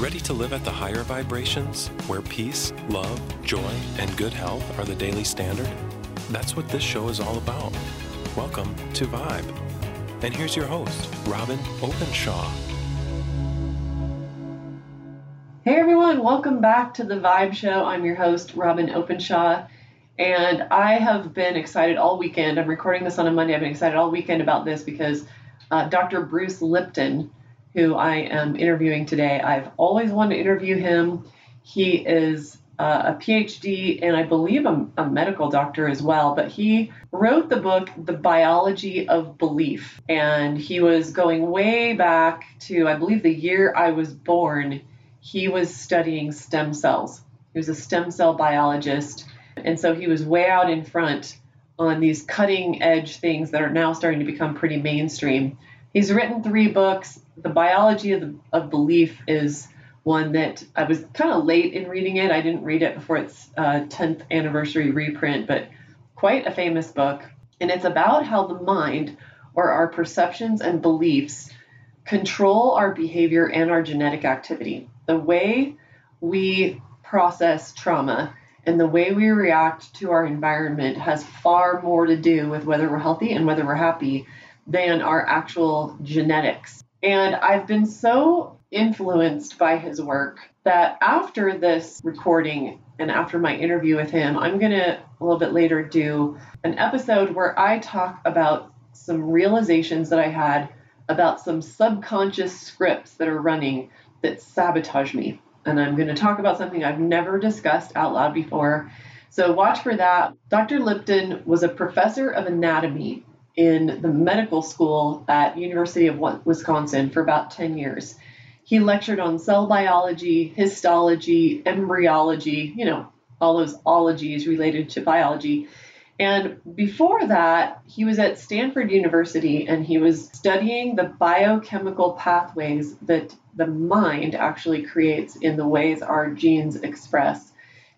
Ready to live at the higher vibrations, where peace, love, joy, and good health are the daily standard? That's what this show is all about. Welcome to Vibe. And here's your host, Robin Openshaw. Hey everyone, welcome back to the Vibe Show. I'm your host, Robin Openshaw, and I have been excited all weekend. I'm recording this on a Monday. I've been excited all weekend about this because uh, Dr. Bruce Lipton, who I am interviewing today, I've always wanted to interview him. He is uh, a PhD and I believe a, a medical doctor as well, but he wrote the book, The Biology of Belief, and he was going way back to, I believe, the year I was born he was studying stem cells. He was a stem cell biologist. And so he was way out in front on these cutting edge things that are now starting to become pretty mainstream. He's written three books. The Biology of, the, of Belief is one that I was kind of late in reading it. I didn't read it before its uh, 10th anniversary reprint, but quite a famous book. And it's about how the mind, or our perceptions and beliefs, control our behavior and our genetic activity the way we process trauma and the way we react to our environment has far more to do with whether we're healthy and whether we're happy than our actual genetics. And I've been so influenced by his work that after this recording and after my interview with him, I'm going to a little bit later do an episode where I talk about some realizations that I had about some subconscious scripts that are running that sabotage me. And I'm going to talk about something I've never discussed out loud before. So watch for that. Dr. Lipton was a professor of anatomy in the medical school at University of Wisconsin for about 10 years. He lectured on cell biology, histology, embryology, you know, all those ologies related to biology. And before that, he was at Stanford University and he was studying the biochemical pathways that the mind actually creates in the ways our genes express.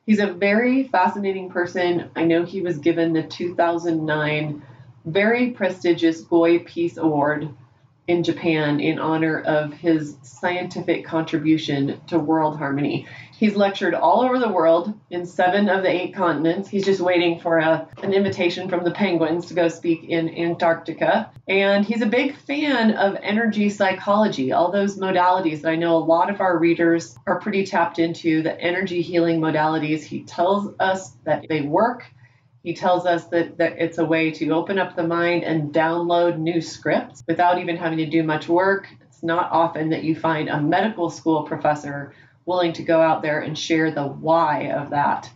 He's a very fascinating person. I know he was given the 2009 very prestigious Goi Peace Award in Japan in honor of his scientific contribution to world harmony. He's lectured all over the world in seven of the eight continents. He's just waiting for a, an invitation from the penguins to go speak in Antarctica. And he's a big fan of energy psychology, all those modalities that I know a lot of our readers are pretty tapped into, the energy healing modalities. He tells us that they work. He tells us that, that it's a way to open up the mind and download new scripts without even having to do much work. It's not often that you find a medical school professor willing to go out there and share the why of that.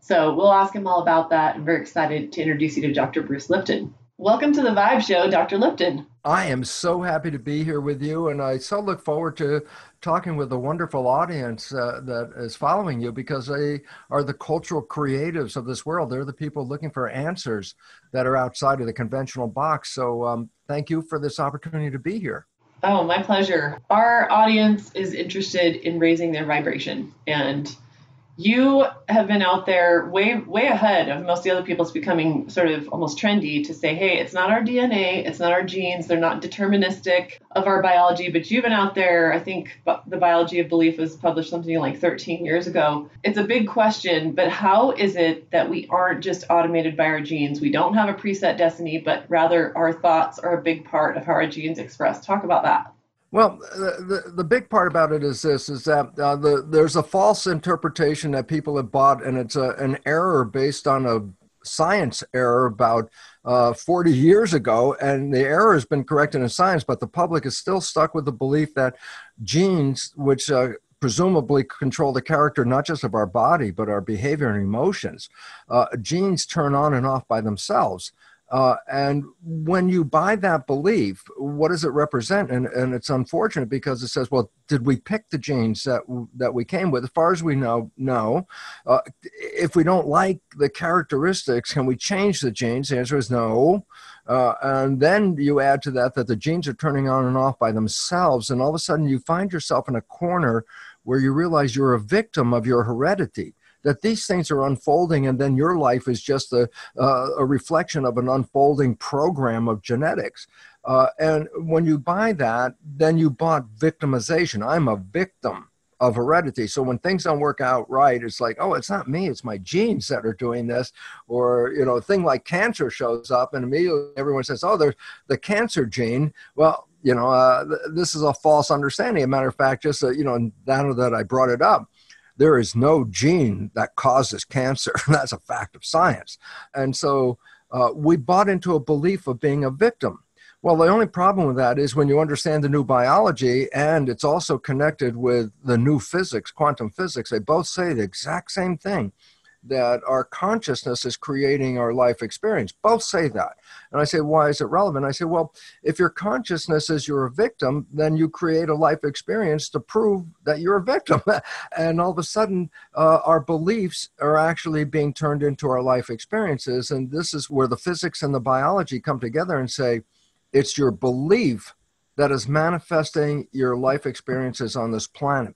So we'll ask him all about that. I'm very excited to introduce you to Dr. Bruce Lipton. Welcome to the Vibe Show, Dr. Lipton. I am so happy to be here with you, and I so look forward to talking with the wonderful audience uh, that is following you because they are the cultural creatives of this world. They're the people looking for answers that are outside of the conventional box. So, um, thank you for this opportunity to be here. Oh, my pleasure. Our audience is interested in raising their vibration and you have been out there way way ahead of most of the other people. It's becoming sort of almost trendy to say, hey, it's not our DNA, it's not our genes, they're not deterministic of our biology. But you've been out there. I think the biology of belief was published something like 13 years ago. It's a big question, but how is it that we aren't just automated by our genes? We don't have a preset destiny, but rather our thoughts are a big part of how our genes express. Talk about that. Well, the, the big part about it is this: is that uh, the, there's a false interpretation that people have bought, and it's a, an error based on a science error about uh, 40 years ago, and the error has been corrected in science, but the public is still stuck with the belief that genes, which uh, presumably control the character not just of our body but our behavior and emotions, uh, genes turn on and off by themselves. Uh, and when you buy that belief, what does it represent? And, and it's unfortunate because it says, well, did we pick the genes that, that we came with? As far as we know, no. Uh, if we don't like the characteristics, can we change the genes? The answer is no. Uh, and then you add to that that the genes are turning on and off by themselves. And all of a sudden you find yourself in a corner where you realize you're a victim of your heredity that these things are unfolding and then your life is just a, uh, a reflection of an unfolding program of genetics. Uh, and when you buy that, then you bought victimization. I'm a victim of heredity. So when things don't work out right, it's like, oh, it's not me, it's my genes that are doing this. Or, you know, a thing like cancer shows up and immediately everyone says, oh, there's the cancer gene. Well, you know, uh, th- this is a false understanding. As a matter of fact, just, uh, you know, now that I brought it up, there is no gene that causes cancer. That's a fact of science. And so uh, we bought into a belief of being a victim well, the only problem with that is when you understand the new biology and it's also connected with the new physics, quantum physics, they both say the exact same thing that our consciousness is creating our life experience. Both say that. And I say, why is it relevant? I say, well, if your consciousness is you're a victim, then you create a life experience to prove that you're a victim. and all of a sudden, uh, our beliefs are actually being turned into our life experiences. And this is where the physics and the biology come together and say, it's your belief that is manifesting your life experiences on this planet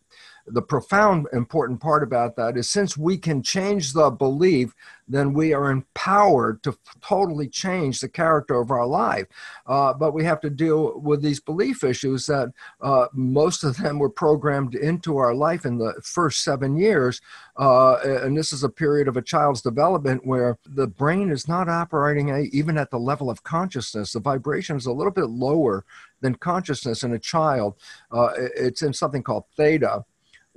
the profound important part about that is since we can change the belief then we are empowered to totally change the character of our life. Uh, but we have to deal with these belief issues that uh, most of them were programmed into our life in the first seven years. Uh, and this is a period of a child's development where the brain is not operating even at the level of consciousness. The vibration is a little bit lower than consciousness in a child. Uh, it's in something called theta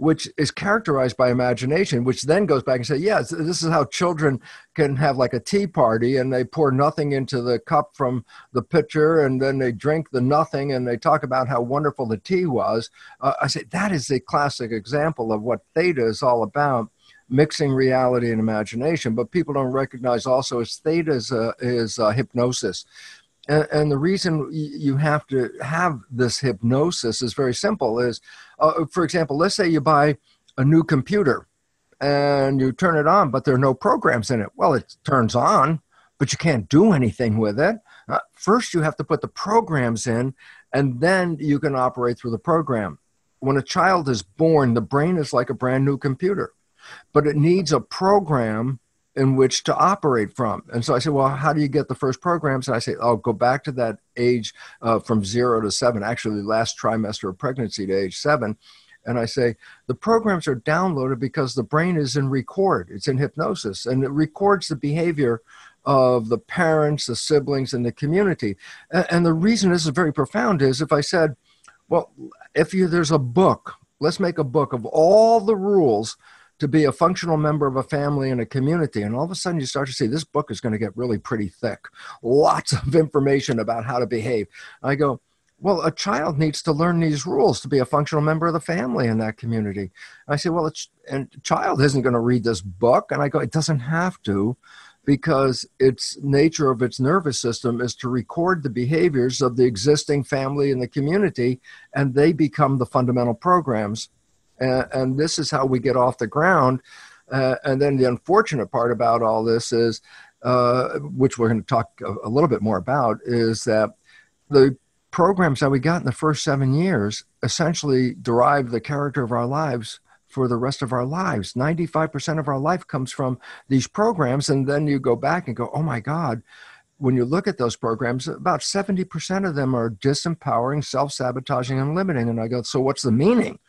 which is characterized by imagination, which then goes back and say, yes, this is how children can have like a tea party and they pour nothing into the cup from the pitcher and then they drink the nothing and they talk about how wonderful the tea was. Uh, I say that is a classic example of what theta is all about mixing reality and imagination. But people don't recognize also is theta is, uh, is uh, hypnosis. And, and, the reason you have to have this hypnosis is very simple is uh, for example let's say you buy a new computer and you turn it on but there are no programs in it. Well it turns on but you can't do anything with it. Uh, first you have to put the programs in and then you can operate through the program. When a child is born the brain is like a brand new computer but it needs a program in which to operate from. And so I said, well, how do you get the first programs? And I say, I'll go back to that age uh, from zero to seven, actually last trimester of pregnancy to age seven. And I say, the programs are downloaded because the brain is in record, it's in hypnosis, and it records the behavior of the parents, the siblings, and the community. And the reason this is very profound is if I said, well, if you, there's a book, let's make a book of all the rules to be a functional member of a family and a community. And all of a sudden, you start to see this book is going to get really pretty thick. Lots of information about how to behave. I go, well, a child needs to learn these rules to be a functional member of the family in that community. I say, well, it's, and child isn't going to read this book. And I go, it doesn't have to because its nature of its nervous system is to record the behaviors of the existing family and the community, and they become the fundamental programs and, and this is how we get off the ground. Uh, and then the unfortunate part about all this is, uh, which we're going to talk a, a, little bit more about, is that the programs that we got in the first seven years essentially derive the character of our lives for the rest of our lives. 95% of our life comes from these programs. And then you go back and go, oh my God, when you look at those programs, about 70% of them are disempowering, self sabotaging, and limiting. And I go, so what's the meaning?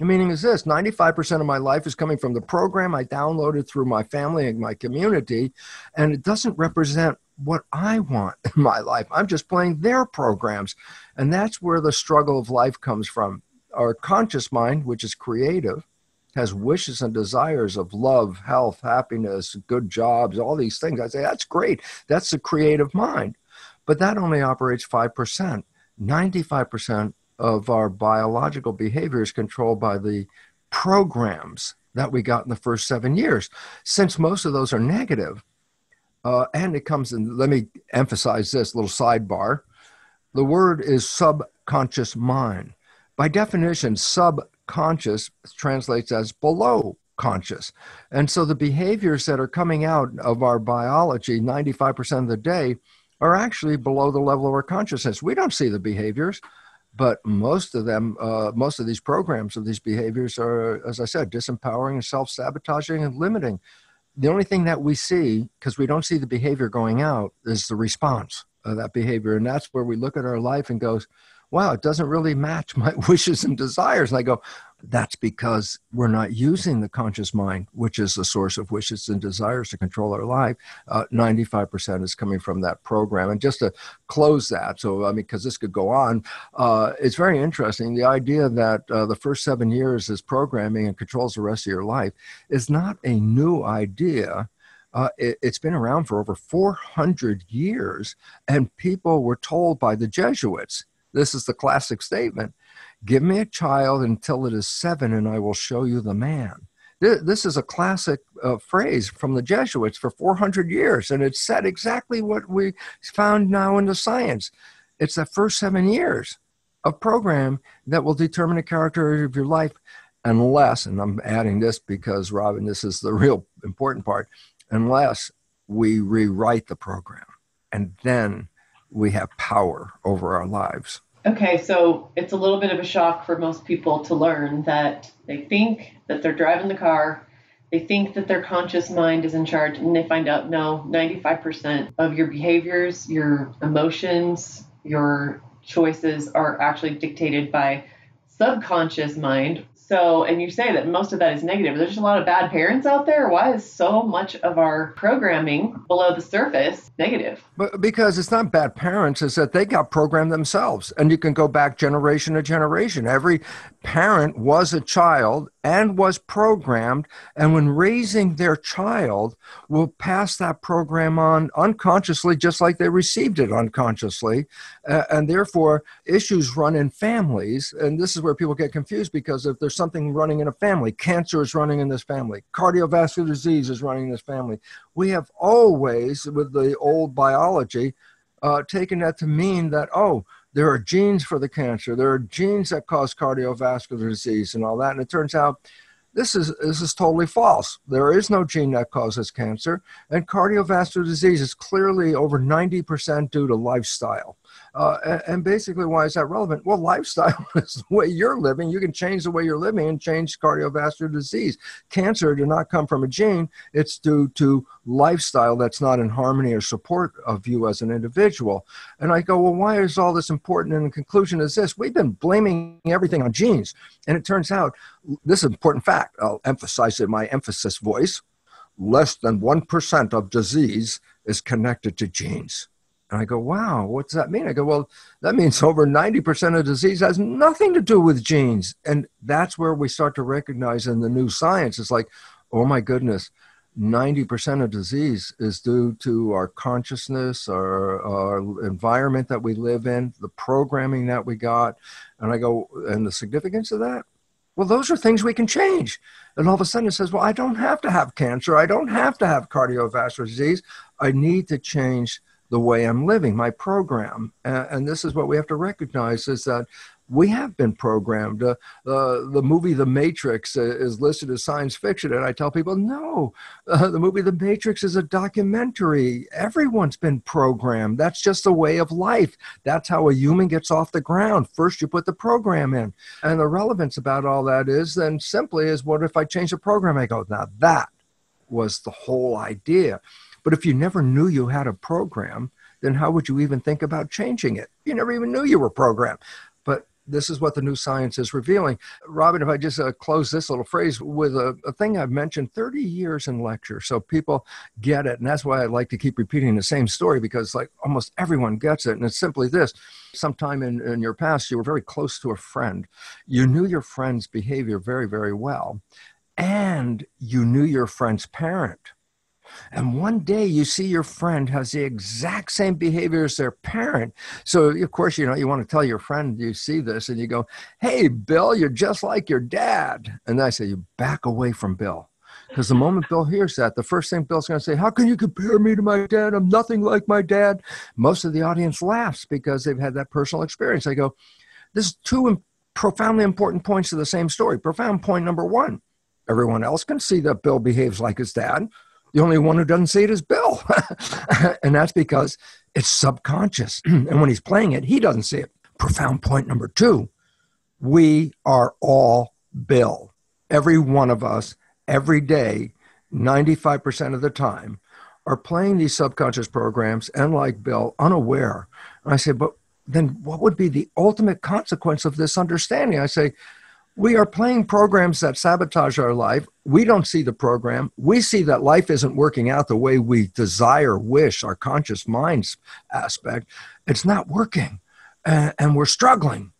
The meaning is this 95% of my life is coming from the program I downloaded through my family and my community, and it doesn't represent what I want in my life. I'm just playing their programs. And that's where the struggle of life comes from. Our conscious mind, which is creative, has wishes and desires of love, health, happiness, good jobs, all these things. I say, that's great. That's the creative mind. But that only operates 5%. 95% of our biological behavior is controlled by the programs that we got in the first seven years. Since most of those are negative, uh, and it comes in, let me emphasize this little sidebar. The word is subconscious mind. By definition, subconscious translates as below conscious. And so the behaviors that are coming out of our biology 95% of the day are actually below the level of our consciousness. We don't see the behaviors but most of them, uh, most of these programs of these behaviors are, as I said, disempowering and self sabotaging and limiting. The only thing that we see, because we don't see the behavior going out, is the response of that behavior. And that's where we look at our life and goes, wow, it doesn't really match my wishes and desires. And I go, that's because we're not using the conscious mind, which is the source of wishes and desires to control our life. Uh, 95% is coming from that program. And just to close that, so I mean, because this could go on, uh, it's very interesting. The idea that uh, the first seven years is programming and controls the rest of your life is not a new idea. Uh, it, has been around for over 400 years, and people were told by the Jesuits. This is the classic statement Give me a child until it is seven, and I will show you the man. This is a classic uh, phrase from the Jesuits for 400 years, and it said exactly what we found now in the science. It's the first seven years of program that will determine the character of your life, unless, and I'm adding this because, Robin, this is the real important part, unless we rewrite the program. And then we have power over our lives. Okay, so it's a little bit of a shock for most people to learn that they think that they're driving the car, they think that their conscious mind is in charge, and they find out no, 95% of your behaviors, your emotions, your choices are actually dictated by subconscious mind so, and you say that most of that is negative. There's just a lot of bad parents out there. Why is so much of our programming below the surface negative? But because it's not bad parents, it's that they got programmed themselves. And you can go back generation to generation. Every parent was a child and was programmed. And when raising their child, will pass that program on unconsciously, just like they received it unconsciously. Uh, and therefore, issues run in families. And this is where people get confused because if there's something running in a family. Cancer is running in this family. Cardiovascular disease is running in this family. We have always, with the old biology, uh, taken that to mean that, oh, there are genes for the cancer, there are genes that cause cardiovascular disease and all that. And it turns out this is, this is totally false. There is no gene that causes cancer, and cardiovascular disease is clearly over 90% due to lifestyle. Uh, and basically, why is that relevant? Well, lifestyle is the way you're living. You can change the way you're living and change cardiovascular disease. Cancer did not come from a gene, it's due to lifestyle that's not in harmony or support of you as an individual. And I go, well, why is all this important? And the conclusion is this we've been blaming everything on genes. And it turns out this is an important fact. I'll emphasize it in my emphasis voice less than 1% of disease is connected to genes. And I go, wow, what does that mean? I go, well, that means over 90% of disease has nothing to do with genes. And that's where we start to recognize in the new science, it's like, oh my goodness, 90% of disease is due to our consciousness, our, our environment that we live in, the programming that we got. And I go, and the significance of that? Well, those are things we can change. And all of a sudden it says, well, I don't have to have cancer. I don't have to have cardiovascular disease. I need to change the way I'm living, my program. And, and this is what we have to recognize is that we have been programmed. Uh, uh, the movie The Matrix uh, is listed as science fiction, and I tell people, no, uh, the movie The Matrix is a documentary. Everyone's been programmed. That's just the way of life. That's how a human gets off the ground. First, you put the program in. And the relevance about all that is then simply is what if I change the program? I go, now that was the whole idea. But if you never knew you had a program, then how would you even think about changing it? You never even knew you were programmed. But this is what the new science is revealing. Robin, if I just uh, close this little phrase with a, a, thing I've mentioned 30 years in lecture, so people get it. And that's why I like to keep repeating the same story because, like, almost everyone gets it. And it's simply this sometime in, in your past, you were very close to a friend. You knew your friend's behavior very, very well, and you knew your friend's parent and one day you see your friend has the exact same behavior as their parent. So, of course, you know, you want to tell your friend you see this and you go, Hey, Bill, you're just like your dad. And I say, You back away from Bill. Because the moment Bill hears that, the first thing Bill's going to say, How can you compare me to my dad? I'm nothing like my dad. Most of the audience laughs because they've had that personal experience. I go, This is two profoundly important points to the same story. Profound point number one everyone else can see that Bill behaves like his dad. The only one who doesn't see it is Bill. and that's because it's subconscious. and when he's playing it, he doesn't see it. Profound point number two we are all Bill. Every one of us, every day, 95% of the time, are playing these subconscious programs and like Bill, unaware. And I say, but then what would be the ultimate consequence of this understanding? I say, we are playing programs that sabotage our life. We don't see the program. We see that life isn't working out the way we desire, wish, our conscious minds aspect. It's not working. And, and we're struggling.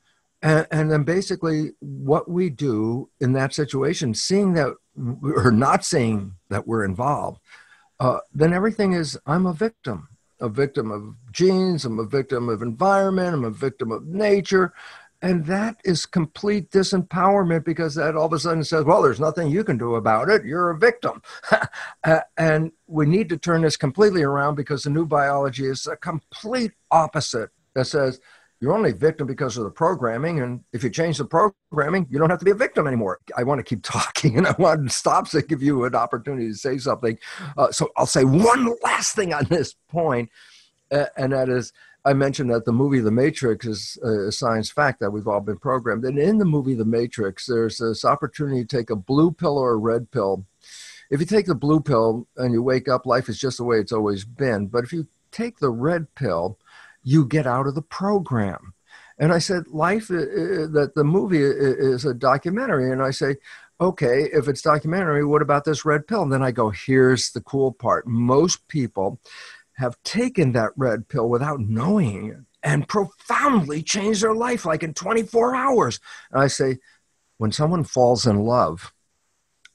And, and, then basically, what we do in that situation, seeing that or not seeing that we're involved, uh, then everything is I'm a victim, a victim of genes, I'm a victim of environment, I'm a victim of nature. And that is complete disempowerment because that all of a sudden says, well, there's nothing you can do about it. You're a victim. and we need to turn this completely around because the new biology is a complete opposite that says, you're only a victim because of the programming. And if you change the programming, you don't have to be a victim anymore. I want to keep talking and I want to stop to give you an opportunity to say something. Uh, so I'll say one last thing on this point, uh, and that is I mentioned that the movie The Matrix is a science fact that we've all been programmed. And in the movie The Matrix, there's this opportunity to take a blue pill or a red pill. If you take the blue pill and you wake up, life is just the way it's always been. But if you take the red pill, you get out of the program. And I said, life, uh, uh, that the movie is a documentary. And I say, okay, if it's documentary, what about this red pill? And then I go, here's the cool part. Most people have taken that red pill without knowing it and profoundly changed their life like in 24 hours. And I say, when someone falls in love,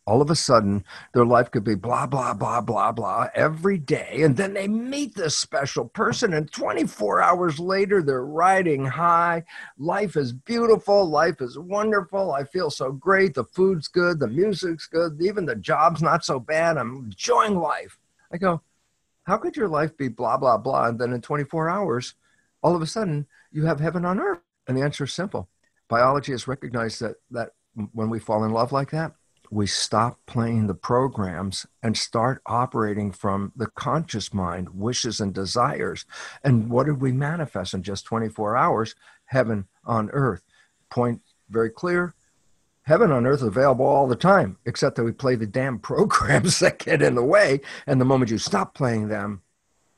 all of a sudden their life could be blah blah blah blah blah every day and then they meet this special person and 24 hours later they're riding high. Life is beautiful. Life is wonderful. I feel so great. The food's good. The music's good. Even the job's not so bad. I'm enjoying life. I go how could your life be blah blah blah and then in 24 hours all of a sudden you have heaven on earth and the answer is simple biology has recognized that that when we fall in love like that we stop playing the programs and start operating from the conscious mind, wishes and desires. And what did we manifest in just 24 hours? Heaven on earth. Point very clear. Heaven on earth is available all the time, except that we play the damn programs that get in the way. And the moment you stop playing them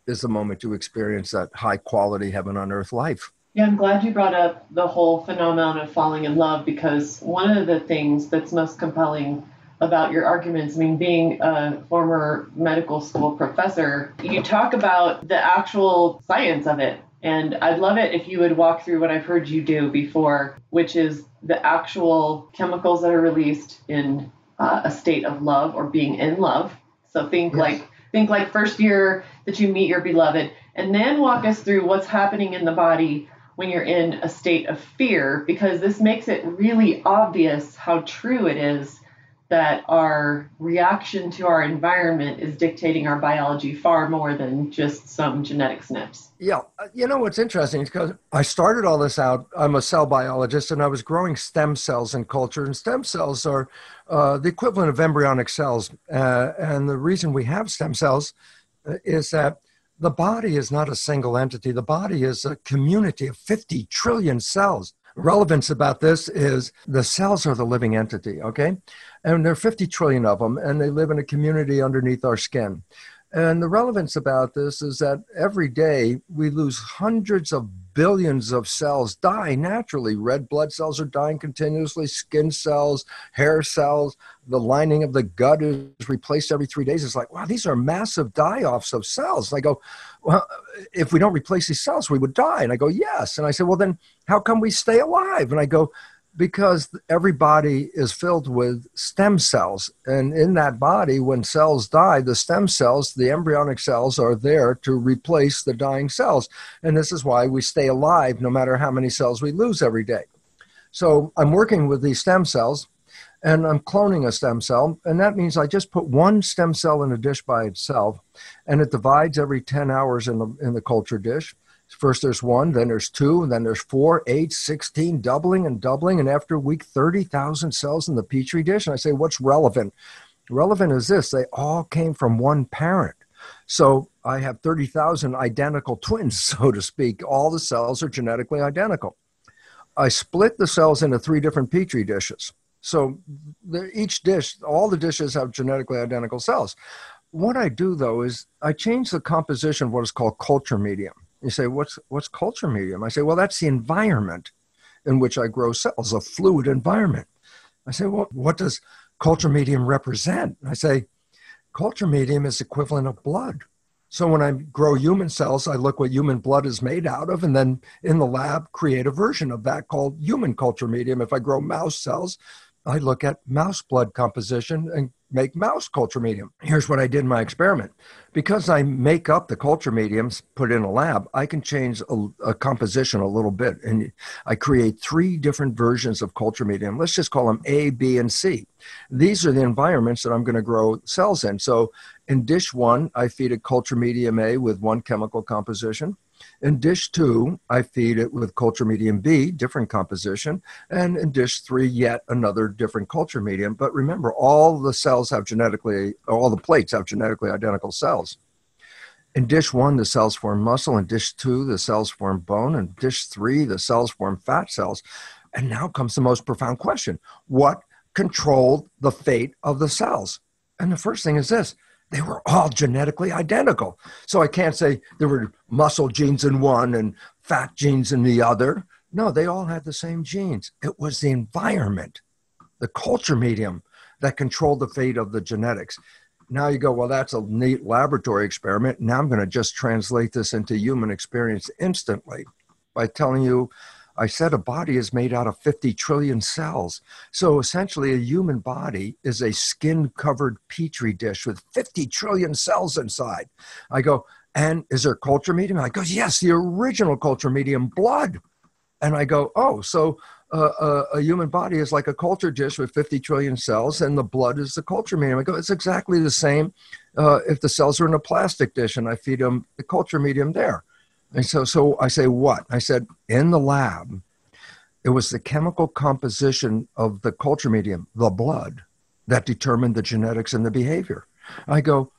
is the moment you experience that high quality heaven on earth life. Yeah, I'm glad you brought up the whole phenomenon of falling in love because one of the things that's most compelling about your arguments, I mean, being a former medical school professor, you talk about the actual science of it. And I'd love it if you would walk through what I've heard you do before, which is the actual chemicals that are released in uh, a state of love or being in love. So think yes. like think like first year that you meet your beloved, and then walk us through what's happening in the body when you're in a state of fear because this makes it really obvious how true it is that our reaction to our environment is dictating our biology far more than just some genetic snips. Yeah, uh, you know what's interesting is because I started all this out. I'm a cell biologist, and I was growing stem cells in culture, and stem cells are uh, the equivalent of embryonic cells. Uh, and the reason we have stem cells uh, is that the body is not a single entity. The body is a community of 50 trillion cells. Relevance about this is the cells are the living entity, okay? And there are 50 trillion of them, and they live in a community underneath our skin. And the relevance about this is that every day we lose hundreds of billions of cells die naturally. Red blood cells are dying continuously, skin cells, hair cells, the lining of the gut is replaced every three days. It's like, wow, these are massive die offs of cells. I go, well, if we don't replace these cells, we would die. And I go, yes. And I said, well, then how come we stay alive? And I go, because every body is filled with stem cells. And in that body, when cells die, the stem cells, the embryonic cells, are there to replace the dying cells. And this is why we stay alive no matter how many cells we lose every day. So I'm working with these stem cells and I'm cloning a stem cell. And that means I just put one stem cell in a dish by itself and it divides every 10 hours in the, in the culture dish First there's one, then there's two, and then there's four, eight, 16, doubling and doubling. And after a week, 30,000 cells in the Petri dish. And I say, what's relevant? Relevant is this they all came from one parent. So I have 30,000 identical twins, so to speak. All the cells are genetically identical. I split the cells into three different Petri dishes. So each dish, all the dishes have genetically identical cells. What I do though is I change the composition of what is called culture medium. You say, what's, what's culture medium? I say, well, that's the environment in which I grow cells, a fluid environment. I say, well, what does culture medium represent? I say, culture medium is equivalent of blood. So when I grow human cells, I look what human blood is made out of, and then in the lab create a version of that called human culture medium. If I grow mouse cells, I look at mouse blood composition and make mouse culture medium. Here's what I did in my experiment. Because I make up the culture mediums, put in a lab, I can change a, a, composition a little bit. And I create three different versions of culture medium. Let's just call them A, B, and C. These are the environments that I'm going to grow cells in. So in dish one, I feed a culture medium A with one chemical composition. In dish two, I feed it with culture medium B, different composition. And in dish three, yet another different culture medium. But remember, all the cells have genetically, all the plates have genetically identical cells. In dish one, the cells form muscle. In dish two, the cells form bone. In dish three, the cells form fat cells. And now comes the most profound question What controlled the fate of the cells? And the first thing is this they were all genetically identical. So I can't say there were muscle genes in one and fat genes in the other. No, they all had the same genes. It was the environment, the culture medium that controlled the fate of the genetics. Now you go, well, that's a neat laboratory experiment. Now I'm going to just translate this into human experience instantly by telling you I said a body is made out of 50 trillion cells. So essentially, a human body is a skin covered petri dish with 50 trillion cells inside. I go, and is there culture medium? I go, yes, the original culture medium, blood. And I go, oh, so uh, uh, a human body is like a culture dish with 50 trillion cells, and the blood is the culture medium. I go, it's exactly the same uh, if the cells are in a plastic dish and I feed them the culture medium there. And so, so I say, what? I said, in the lab, it was the chemical composition of the culture medium, the blood, that determined the genetics and the behavior. I go,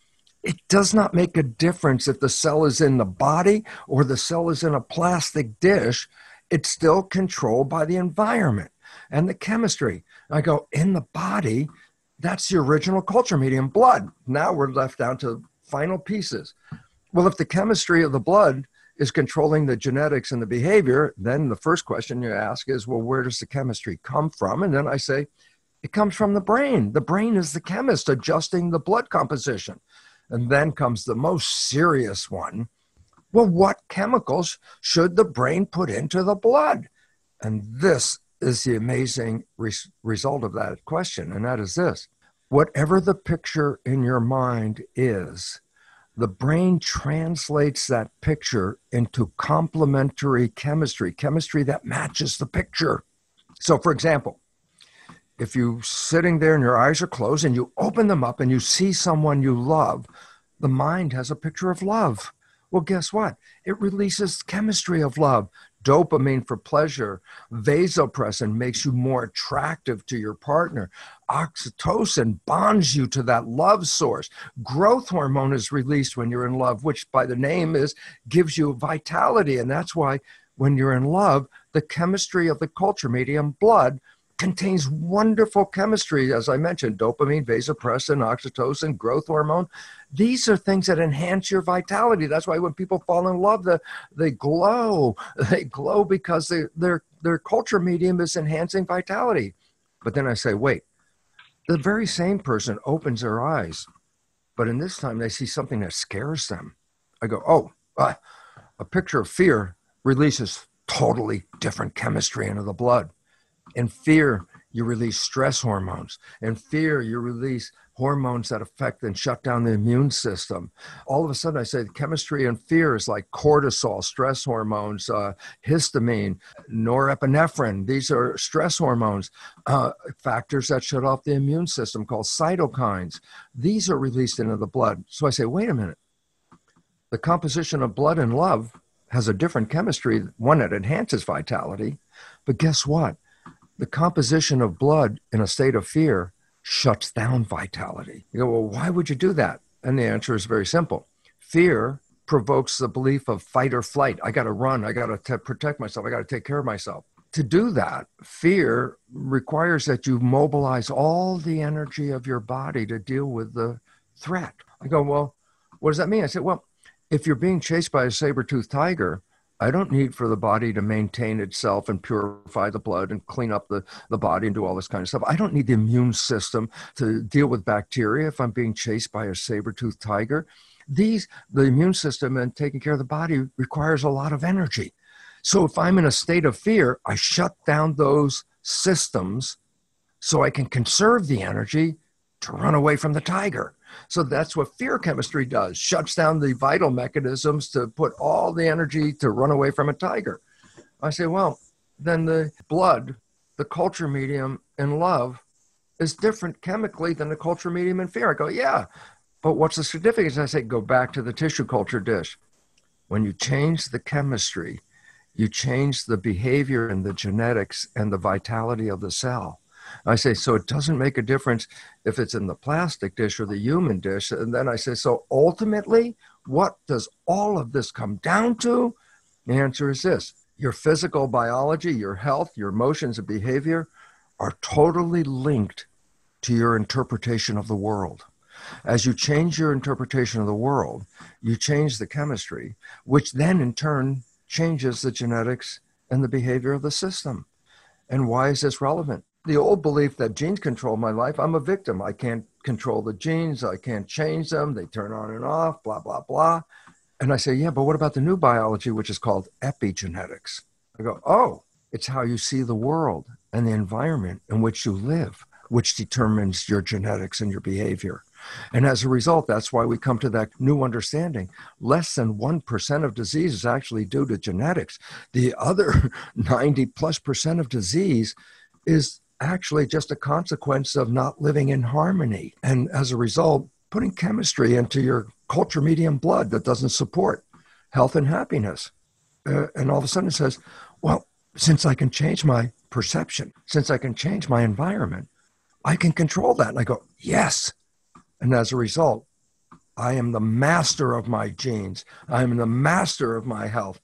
it does not make a difference if the cell is in the body or the cell is in a plastic dish. It's still controlled by the environment and the chemistry. I go, in the body, that's the original culture medium, blood. Now we're left down to final pieces. Well, if the chemistry of the blood is controlling the genetics and the behavior, then the first question you ask is, well, where does the chemistry come from? And then I say, it comes from the brain. The brain is the chemist adjusting the blood composition. And then comes the most serious one. Well, what chemicals should the brain put into the blood? And this is the amazing res- result of that question. And that is this whatever the picture in your mind is, the brain translates that picture into complementary chemistry, chemistry that matches the picture. So, for example, if you're sitting there and your eyes are closed and you open them up and you see someone you love, the mind has a picture of love. Well, guess what? It releases chemistry of love dopamine for pleasure. Vasopressin makes you more attractive to your partner. Oxytocin bonds you to that love source. Growth hormone is released when you're in love, which by the name is gives you vitality. And that's why when you're in love, the chemistry of the culture medium, blood, contains wonderful chemistry, as I mentioned dopamine, vasopressin, oxytocin, growth hormone. These are things that enhance your vitality. That's why when people fall in love, the, they glow. They glow because they, their, their culture medium is enhancing vitality. But then I say, wait, the very same person opens their eyes, but in this time they see something that scares them. I go, oh, uh, a picture of fear releases totally different chemistry into the blood. In fear, you release stress hormones. In fear, you release hormones that affect and shut down the immune system. All of a sudden, I say chemistry and fear is like cortisol, stress hormones, uh, histamine, norepinephrine. These are stress hormones, uh, factors that shut off the immune system called cytokines. These are released into the blood. So I say, wait a minute. The composition of blood and love has a different chemistry, one that enhances vitality. But guess what? the composition of blood in a state of fear shuts down vitality. You go, well, why would you do that? And the answer is very simple fear provokes the belief of fight or flight. I got to run. I got to protect myself. I got to take care of myself. To do that, fear requires that you mobilize all the energy of your body to deal with the threat. I go, well, what does that mean? I said, well, if you're being chased by a saber-toothed tiger, I don't need for the body to maintain itself and purify the blood and clean up the, the body and do all this kind of stuff. I don't need the immune system to deal with bacteria if I'm being chased by a saber-toothed tiger. These, the immune system and taking care of the body requires a lot of energy. So if I'm in a state of fear, I shut down those systems so I can conserve the energy to run away from the tiger. So that's what fear chemistry does shuts down the vital mechanisms to put all the energy to run away from a tiger. I say, well, then the blood, the culture medium in love, is different chemically than the culture medium in fear. I go, yeah, but what's the significance? I say, go back to the tissue culture dish. When you change the chemistry, you change the behavior and the genetics and the vitality of the cell. I say, so it doesn't make a difference if it's in the plastic dish or the human dish. And then I say, so ultimately, what does all of this come down to? The answer is this your physical biology, your health, your emotions and behavior are totally linked to your interpretation of the world. As you change your interpretation of the world, you change the chemistry, which then in turn changes the genetics and the behavior of the system. And why is this relevant? The old belief that genes control my life, I'm a victim. I can't control the genes. I can't change them. They turn on and off, blah, blah, blah. And I say, yeah, but what about the new biology, which is called epigenetics? I go, oh, it's how you see the world and the environment in which you live, which determines your genetics and your behavior. And as a result, that's why we come to that new understanding. Less than 1% of disease is actually due to genetics. The other 90 plus percent of disease is actually just a consequence of not living in harmony. And as a result, putting chemistry into your culture medium blood that doesn't support health and happiness. Uh, and all of a sudden it says, well, since I can change my perception, since I can change my environment, I can control that. And I go, yes. And as a result, I am the master of my genes. I am the master of my health.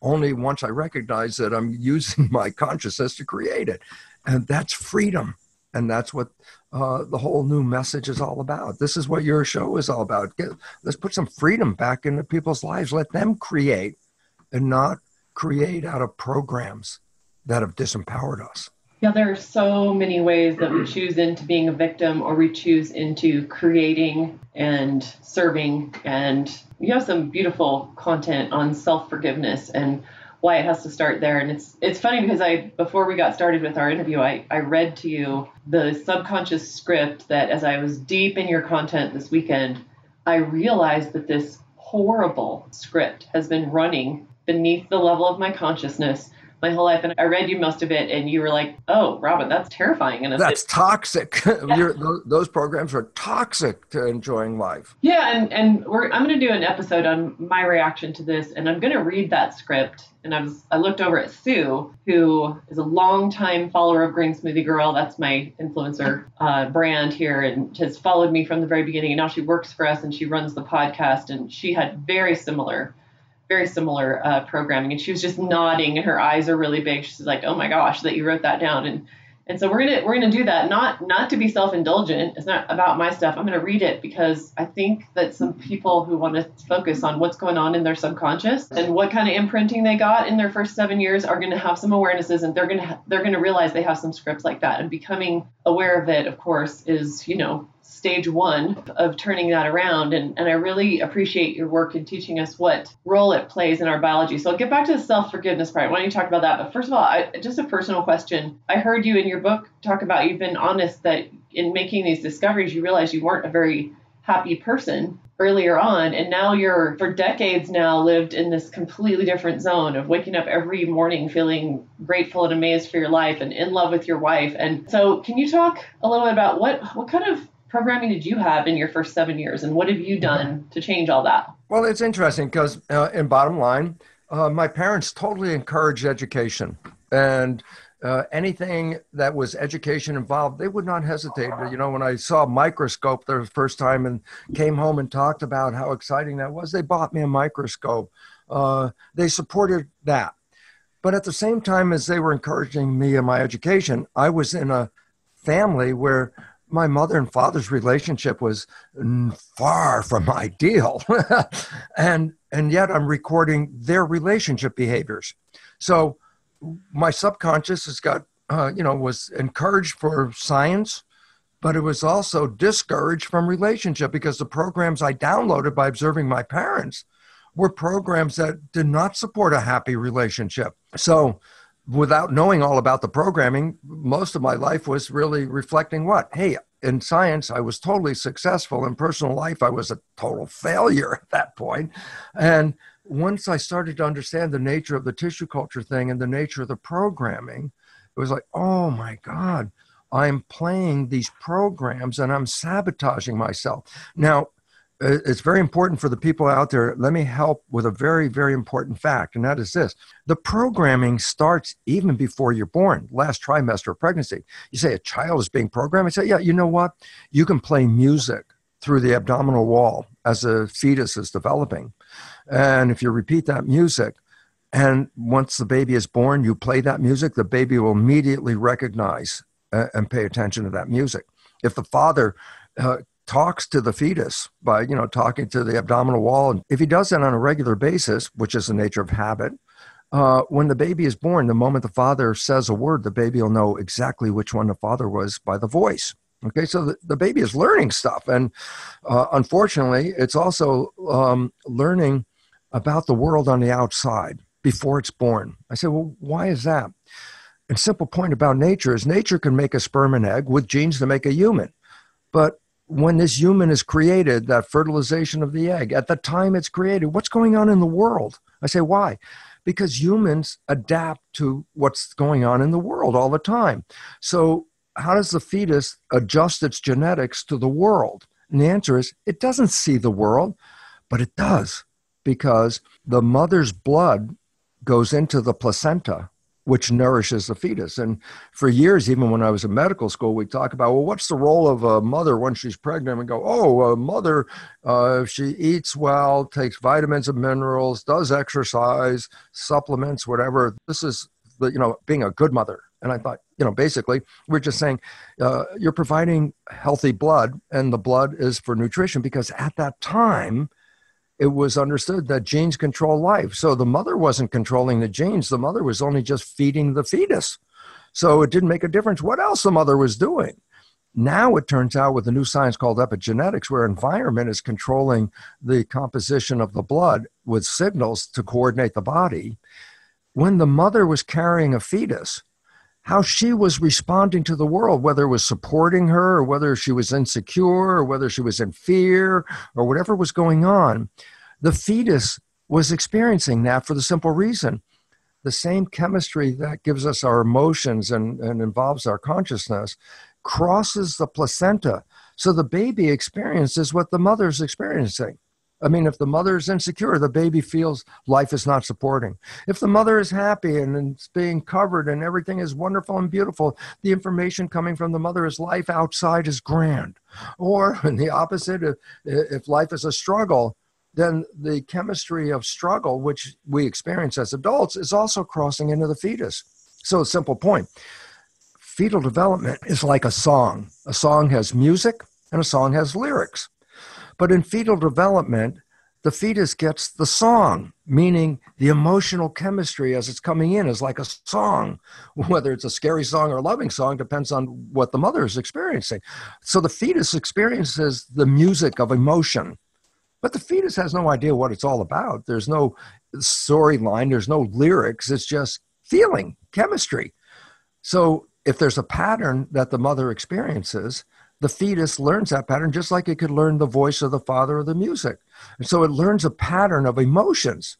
Only once I recognize that I'm using my consciousness to create it and that's freedom. And that's what uh, the whole new message is all about. This is what your show is all about. Get, let's put some freedom back into people's lives. Let them create and not create out of programs that have disempowered us. Yeah there are so many ways that we choose into being a victim or we choose into creating and serving. And you have some beautiful content on self-forgiveness and why it has to start there. And it's it's funny because I before we got started with our interview, I, I read to you the subconscious script that as I was deep in your content this weekend, I realized that this horrible script has been running beneath the level of my consciousness my whole life. And I read you most of it, and you were like, "Oh, Robin, that's terrifying." And that's toxic. Yeah. those programs are toxic to enjoying life. Yeah, and and we're I'm going to do an episode on my reaction to this, and I'm going to read that script. And I was I looked over at Sue, who is a longtime follower of Green Smoothie Girl. That's my influencer uh, brand here, and has followed me from the very beginning. And now she works for us, and she runs the podcast. And she had very similar very similar uh, programming, and she was just nodding, and her eyes are really big. She's like, "Oh my gosh, that you wrote that down." And and so we're gonna we're gonna do that. Not not to be self indulgent. It's not about my stuff. I'm gonna read it because I think that some people who want to focus on what's going on in their subconscious and what kind of imprinting they got in their first seven years are gonna have some awarenesses, and they're gonna ha- they're gonna realize they have some scripts like that. And becoming aware of it, of course, is you know stage one of turning that around. And, and I really appreciate your work in teaching us what role it plays in our biology. So I'll get back to the self forgiveness part. Why don't you talk about that? But first of all, I, just a personal question. I heard you in your book talk about you've been honest that in making these discoveries, you realized you weren't a very happy person earlier on and now you're for decades now lived in this completely different zone of waking up every morning feeling grateful and amazed for your life and in love with your wife and so can you talk a little bit about what what kind of programming did you have in your first seven years, and what have you done to change all that? Well, it's interesting because, uh, in bottom line, uh, my parents totally encouraged education, and uh, anything that was education involved, they would not hesitate. You know, when I saw a microscope the first time and came home and talked about how exciting that was, they bought me a microscope. Uh, they supported that. But at the same time as they were encouraging me in my education, I was in a family where my mother and father's relationship was far from ideal. And and yet i'm recording their relationship behaviors. So my subconscious has got uh, you know was encouraged for science but it was also discouraged from relationship because the programs i downloaded by observing my parents were programs that did not support a happy relationship. So without knowing all about the programming, most of my life was really reflecting what? Hey, in science, I was totally successful. In personal life, I was a total failure at that point. And once I started to understand the nature of the tissue culture thing and the nature of the programming, it was like, oh my God, I'm playing these programs and I'm sabotaging myself. Now, it's very important for the people out there. Let me help with a very, very important fact, and that is this the programming starts even before you're born, last trimester of pregnancy. You say a child is being programmed. I say, yeah, you know what? You can play music through the abdominal wall as a fetus is developing. And if you repeat that music, and once the baby is born, you play that music, the baby will immediately recognize uh, and pay attention to that music. If the father uh, talks to the fetus by you know talking to the abdominal wall. And if he does that on a regular basis which is the nature of habit uh, when the baby is born the moment the father says a word the baby will know exactly which one the father was by the voice. Okay so the, the baby is learning stuff. And uh, unfortunately it's also um, learning about the world on the outside before it's born. I said well why is that? A simple point about nature is nature can make a sperm and egg with genes to make a human. But when this human is created, that fertilization of the egg, at the time it's created, what's going on in the world? I say, why? Because humans adapt to what's going on in the world all the time. So, how does the fetus adjust its genetics to the world? And the answer is it doesn't see the world, but it does because the mother's blood goes into the placenta which nourishes the fetus. And for years, even when I was in medical school, we talk about, well, what's the role of a mother when she's pregnant? And go, oh, a mother, uh, she eats well, takes vitamins and minerals, does exercise, supplements, whatever. This is, the, you know, being a good mother. And I thought, you know, basically, we're just saying uh, you're providing healthy blood, and the blood is for nutrition because at that time, it was understood that genes control life. So the mother wasn't controlling the genes, the mother was only just feeding the fetus. So it didn't make a difference what else the mother was doing. Now it turns out with a new science called epigenetics, where environment is controlling the composition of the blood with signals to coordinate the body. When the mother was carrying a fetus, how she was responding to the world, whether it was supporting her or whether she was insecure or whether she was in fear or whatever was going on, the fetus was experiencing that for the simple reason the same chemistry that gives us our emotions and, and involves our consciousness crosses the placenta. So the baby experiences what the mother's experiencing. I mean, if the mother is insecure, the baby feels life is not supporting. If the mother is happy and it's being covered and everything is wonderful and beautiful, the information coming from the mother is life outside is grand. Or in the opposite, if, if life is a struggle, then the chemistry of struggle, which we experience as adults, is also crossing into the fetus. So, simple point fetal development is like a song. A song has music and a song has lyrics. But in fetal development, the fetus gets the song, meaning the emotional chemistry as it's coming in is like a song. Whether it's a scary song or a loving song depends on what the mother is experiencing. So the fetus experiences the music of emotion, but the fetus has no idea what it's all about. There's no storyline, there's no lyrics, it's just feeling, chemistry. So if there's a pattern that the mother experiences, the fetus learns that pattern just like it could learn the voice of the father or the music. And so it learns a pattern of emotions,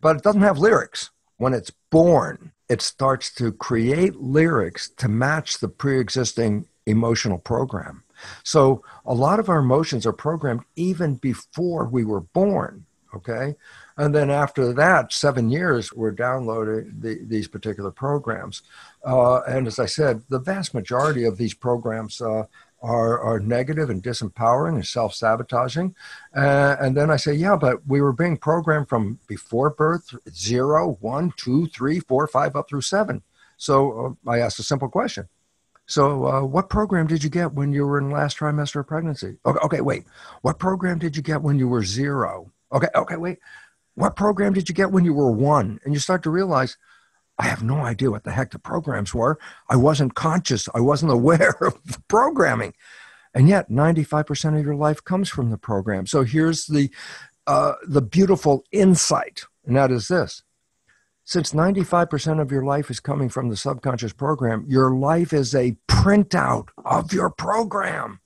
but it doesn't have lyrics. When it's born, it starts to create lyrics to match the pre existing emotional program. So a lot of our emotions are programmed even before we were born. Okay. And then after that, seven years, we're downloading the, these particular programs. Uh, and as I said, the vast majority of these programs uh, are, are negative and disempowering and self sabotaging. Uh, and then I say, yeah, but we were being programmed from before birth zero, one, two, three, four, five, up through seven. So uh, I asked a simple question So, uh, what program did you get when you were in last trimester of pregnancy? Okay, okay, wait. What program did you get when you were zero? Okay, okay, wait. What program did you get when you were one? And you start to realize, I have no idea what the heck the programs were. I wasn't conscious. I wasn't aware of the programming. And yet, 95% of your life comes from the program. So here's the, uh, the beautiful insight, and that is this since 95% of your life is coming from the subconscious program, your life is a printout of your program.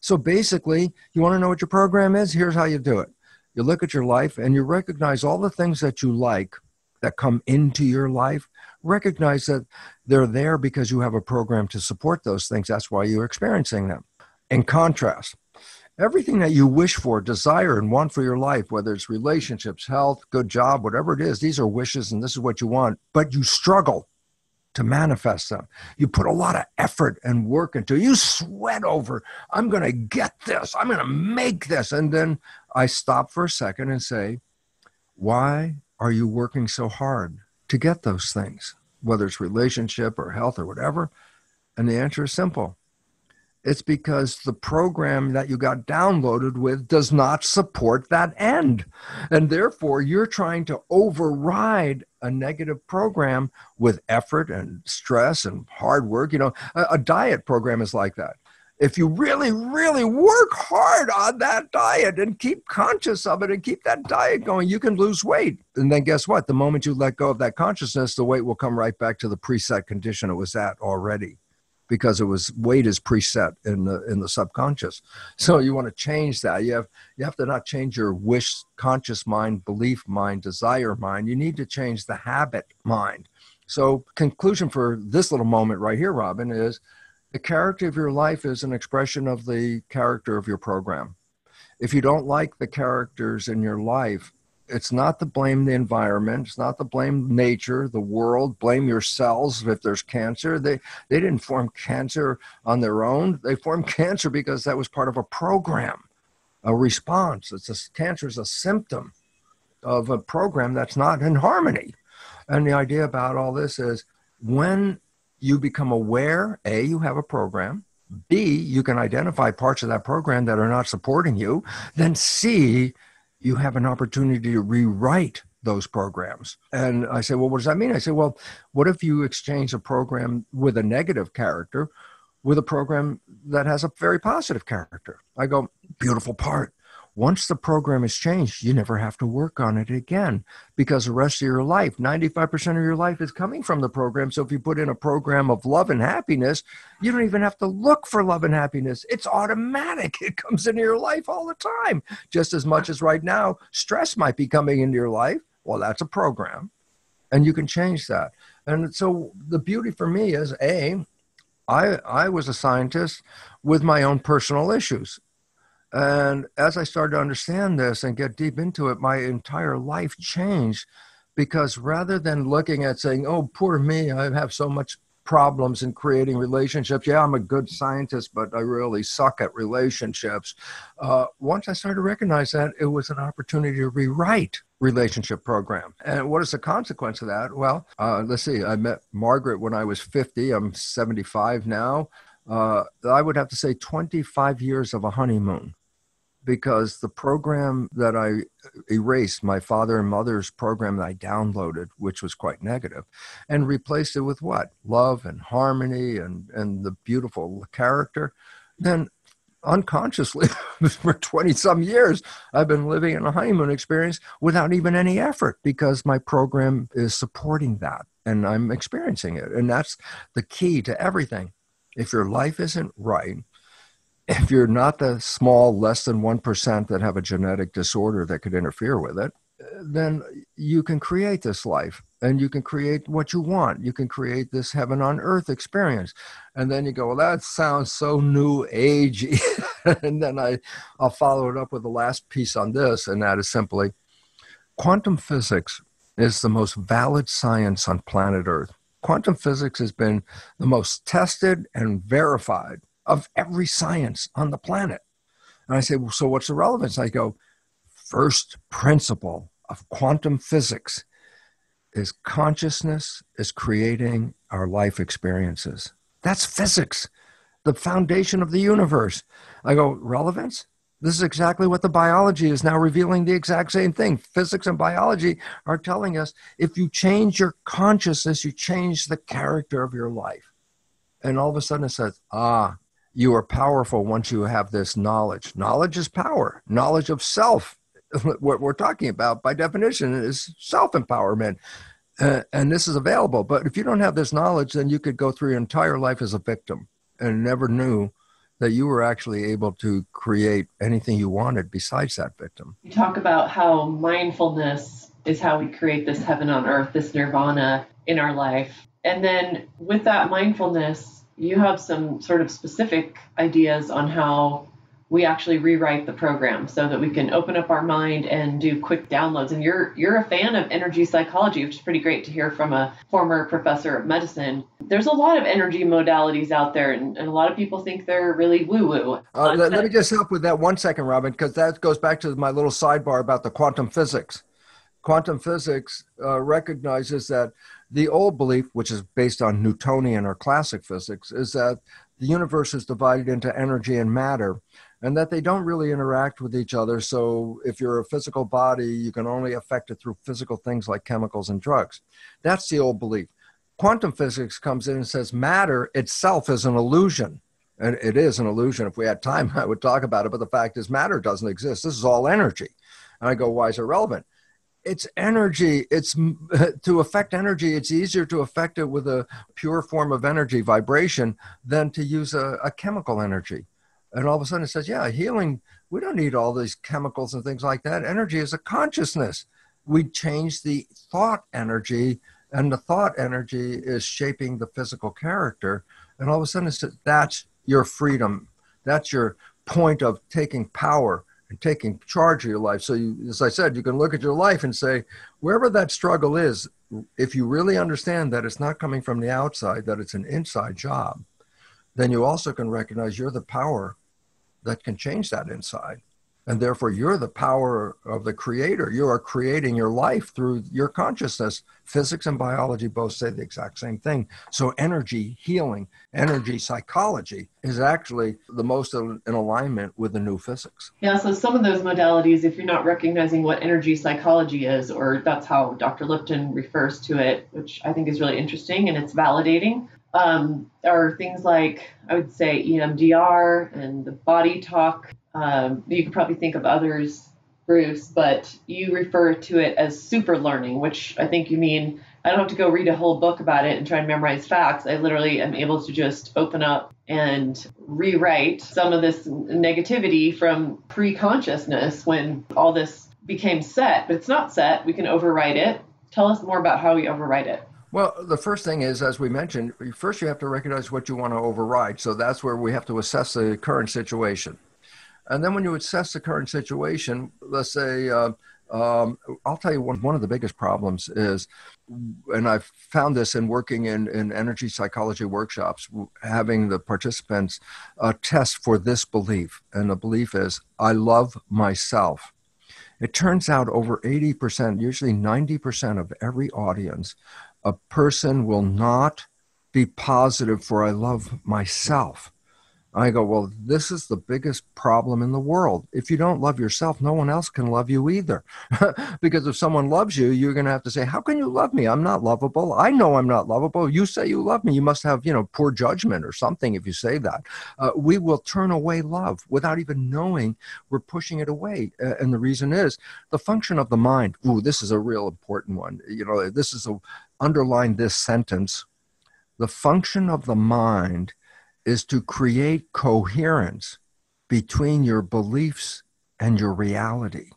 So basically, you want to know what your program is? Here's how you do it. You look at your life and you recognize all the things that you like that come into your life. Recognize that they're there because you have a program to support those things. That's why you're experiencing them. In contrast, everything that you wish for, desire, and want for your life, whether it's relationships, health, good job, whatever it is, these are wishes and this is what you want, but you struggle to manifest them. You put a lot of effort and work into it. You sweat over, I'm going to get this, I'm going to make this. And then I stop for a second and say, why are you working so hard to get those things, whether it's relationship or health or whatever? And the answer is simple it's because the program that you got downloaded with does not support that end. And therefore, you're trying to override a negative program with effort and stress and hard work. You know, a, a, diet program is like that. If you really, really work hard on that diet and keep conscious of it and keep that diet going, you can lose weight. And then guess what? The moment you let go of that consciousness, the weight will come right back to the preset condition it was at already because it was weight is preset in the in the subconscious. So you want to change that. You have you have to not change your wish conscious mind, belief mind, desire mind. You need to change the habit mind. So conclusion for this little moment right here, Robin, is the character of your life is an expression of the character of your program. If you don't like the characters in your life, it's not to blame the environment it's not to blame nature the world blame yourselves if there's cancer. They they didn't form cancer on their own. They formed cancer because that was part of a program a response. It's a cancer is a symptom of a program that's not in harmony. And the idea about all this is when you become aware a you have a program b you can identify parts of that program that are not supporting you then c you have an opportunity to rewrite those programs. And I said, well, what does that mean? I said, well, what if you exchange a program with a negative character with a program that has a very positive character? I go, beautiful part once the program is changed, you never have to work on it again because the rest of your life, 95% of your life is coming from the program. So if you put in a program of love and happiness, you don't even have to look for love and happiness. It's automatic. It comes into your life all the time. Just as much as right now, stress might be coming into your life. Well, that's a program. And you can change that. And so the beauty for me is A, I, I was a scientist with my own personal issues and as I started to understand this and get deep into it, my entire life changed because rather than looking at saying, oh, poor me, I have so much problems in creating relationships. Yeah, I'm a good scientist, but I really suck at relationships. Uh, once I started to recognize that, it was an opportunity to rewrite relationship program. And what is the consequence of that? Well, uh, let's see. I met Margaret when I was 50. I'm 75 now. Uh, I would have to say 25 years of a honeymoon because the program that I erased, my father and mother's program that I downloaded, which was quite negative, and replaced it with what? Love and harmony and, and the beautiful character, then unconsciously for 20 some years, I've been living in a honeymoon experience without even any effort because my program is supporting that and I'm experiencing it. And that's the key to everything. If your life isn't right, if you're not the small, less than 1% that have a genetic disorder that could interfere with it, then you can create this life and you can create what you want. You can create this heaven on earth experience. And then you go, well, that sounds so new agey. and then I, I'll follow it up with the last piece on this, and that is simply quantum physics is the most valid science on planet Earth. Quantum physics has been the most tested and verified of every science on the planet. And I say, well, so what's the relevance? I go, first principle of quantum physics is consciousness is creating our life experiences. That's physics, the foundation of the universe. I go, relevance? This is exactly what the biology is now revealing the exact same thing. Physics and biology are telling us if you change your consciousness, you change the character of your life. And all of a sudden it says, ah, you are powerful once you have this knowledge. Knowledge is power, knowledge of self. what we're talking about by definition is self empowerment. Uh, and this is available. But if you don't have this knowledge, then you could go through your entire life as a victim and never knew that you were actually able to create anything you wanted besides that victim. You talk about how mindfulness is how we create this heaven on earth, this nirvana in our life. And then with that mindfulness, you have some sort of specific ideas on how we actually rewrite the program so that we can open up our mind and do quick downloads. And you're you're a fan of energy psychology, which is pretty great to hear from a former professor of medicine. There's a lot of energy modalities out there, and, and a lot of people think they're really woo woo. Uh, let, let me just help with that one second, Robin, because that goes back to my little sidebar about the quantum physics. Quantum physics uh, recognizes that the old belief, which is based on Newtonian or classic physics, is that the universe is divided into energy and matter and that they don't really interact with each other. So if you're a physical body, you can only affect it through physical things like chemicals and drugs. That's the old belief. Quantum physics comes in and says matter itself is an illusion. And it is an illusion. If we had time, I would talk about it. But the fact is, matter doesn't exist. This is all energy. And I go, why is it relevant? It's energy. It's to affect energy. It's easier to affect it with a pure form of energy, vibration, than to use a, a chemical energy and all of a sudden it says, yeah, healing, we don't need all these chemicals and things like that. Energy is a consciousness. We change the thought energy, and the thought energy is shaping the physical character. And all of a sudden it's that's your freedom. That's your point of taking power and taking charge of your life. So, you, as I said, you can look at your life and say, wherever that struggle is, if you really understand that it's not coming from the outside, that it's an inside job, then you also can recognize you're the power that can change that inside. And therefore, you're the power of the creator. You are creating your life through your consciousness. Physics and biology both say the exact same thing. So, energy healing, energy psychology is actually the most in alignment with the new physics. Yeah, so some of those modalities, if you're not recognizing what energy psychology is, or that's how Dr. Lipton refers to it, which I think is really interesting and it's validating, um, are things like I would say EMDR and the body talk. Um, you could probably think of others, Bruce, but you refer to it as super learning, which I think you mean. I don't have to go read a whole book about it and try and memorize facts. I literally am able to just open up and rewrite some of this negativity from pre consciousness when all this became set, but it's not set. We can overwrite it. Tell us more about how we overwrite it. Well, the first thing is, as we mentioned, first you have to recognize what you want to override. So that's where we have to assess the current situation. And then when you assess the current situation, let's say, uh, um, I'll tell you one, one of the biggest problems is, and I've found this in working in, in energy psychology workshops, having the participants uh, test for this belief. And the belief is, I love myself. It turns out over 80%, usually 90% of every audience a person will not be positive for I love myself. I go, well, this is the biggest problem in the world. If you don't love yourself, no one else can love you either. because if someone loves you, you're going to have to say, how can you love me? I'm not lovable. I know I'm not lovable. You say you love me. You must have, you know, poor judgment or something if you say that. Uh, we will turn away love without even knowing we're pushing it away. Uh, and the reason is the function of the mind. Ooh, this is a real important one. You know, this is a, underline this sentence the function of the mind is to create coherence between your beliefs and your reality.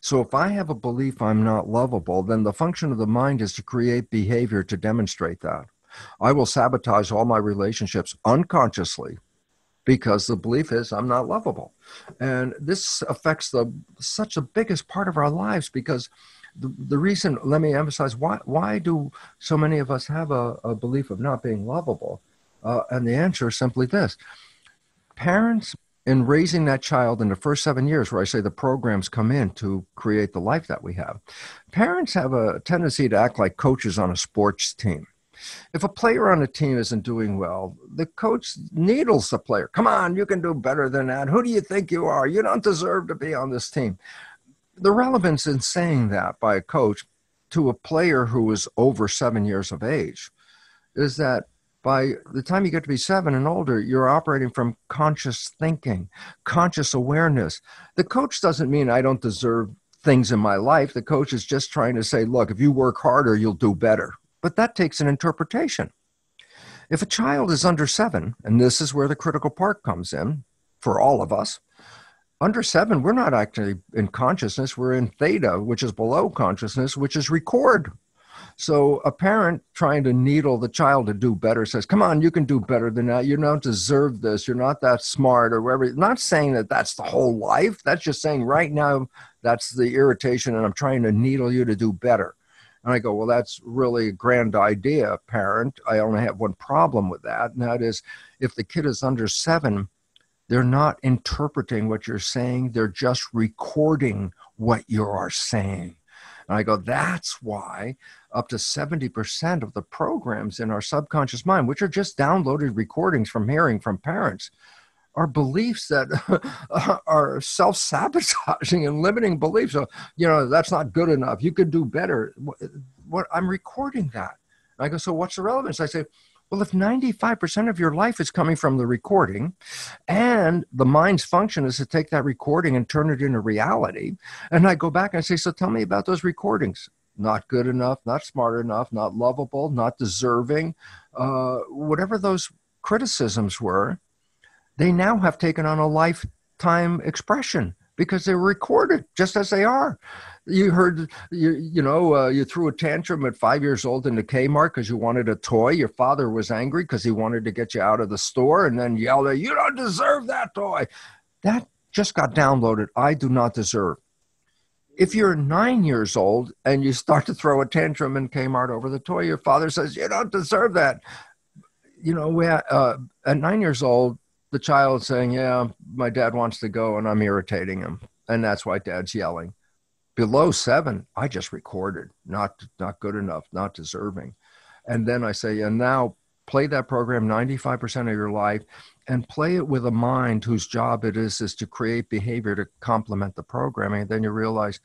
So, if I have a belief I'm not lovable, then the function of the mind is to create behavior to demonstrate that. I will sabotage all my relationships unconsciously because the belief is I'm not lovable. And this affects the such the biggest part of our lives because the, the reason, let me emphasize, why, why do so many of us have a, a belief of not being lovable? Uh, and the answer is simply this parents, in raising that child in the first seven years, where I say the programs come in to create the life that we have, parents have a tendency to act like coaches on a sports team. If a player on a team isn't doing well, the coach needles the player. Come on, you can do better than that. Who do you think you are? You don't deserve to be on this team. The relevance in saying that by a coach to a player who is over seven years of age is that by the time you get to be seven and older, you're operating from conscious thinking, conscious awareness. The coach doesn't mean I don't deserve things in my life. The coach is just trying to say, look, if you work harder, you'll do better. But that takes an interpretation. If a child is under seven, and this is where the critical part comes in for all of us, under seven, we're not actually in consciousness, we're in theta, which is below consciousness, which is record. So a parent trying to needle the child to do better says, "Come on, you can do better than that. You don't deserve this. You're not that smart, or whatever." Not saying that that's the whole life. That's just saying right now that's the irritation, and I'm trying to needle you to do better. And I go, well, that's really a grand idea, parent. I only have one problem with that, and that is if the kid is under seven, they're not interpreting what you're saying, they're just recording what you are saying. And I go, that's why up to 70% of the programs in our subconscious mind, which are just downloaded recordings from hearing from parents, are beliefs that are self sabotaging and limiting beliefs. So, you know, that's not good enough. You could do better. What, I'm recording that. And I go, so what's the relevance? I say, well, if 95% of your life is coming from the recording and the mind's function is to take that recording and turn it into reality, and I go back and I say, So tell me about those recordings. Not good enough, not smart enough, not lovable, not deserving, uh, whatever those criticisms were, they now have taken on a lifetime expression because they're recorded just as they are. You heard, you, you know, uh, you threw a tantrum at five years old in the Kmart because you wanted a toy. Your father was angry because he wanted to get you out of the store and then yelled at you, don't deserve that toy. That just got downloaded. I do not deserve. If you're nine years old and you start to throw a tantrum in Kmart over the toy, your father says, you don't deserve that. You know, uh, at nine years old, the child saying, Yeah, my dad wants to go and I'm irritating him. And that's why dad's yelling. Below seven, I just recorded, not not good enough, not deserving. And then I say, and now play that program 95% of your life and play it with a mind whose job it is is to create behavior to complement the programming. Then you realize,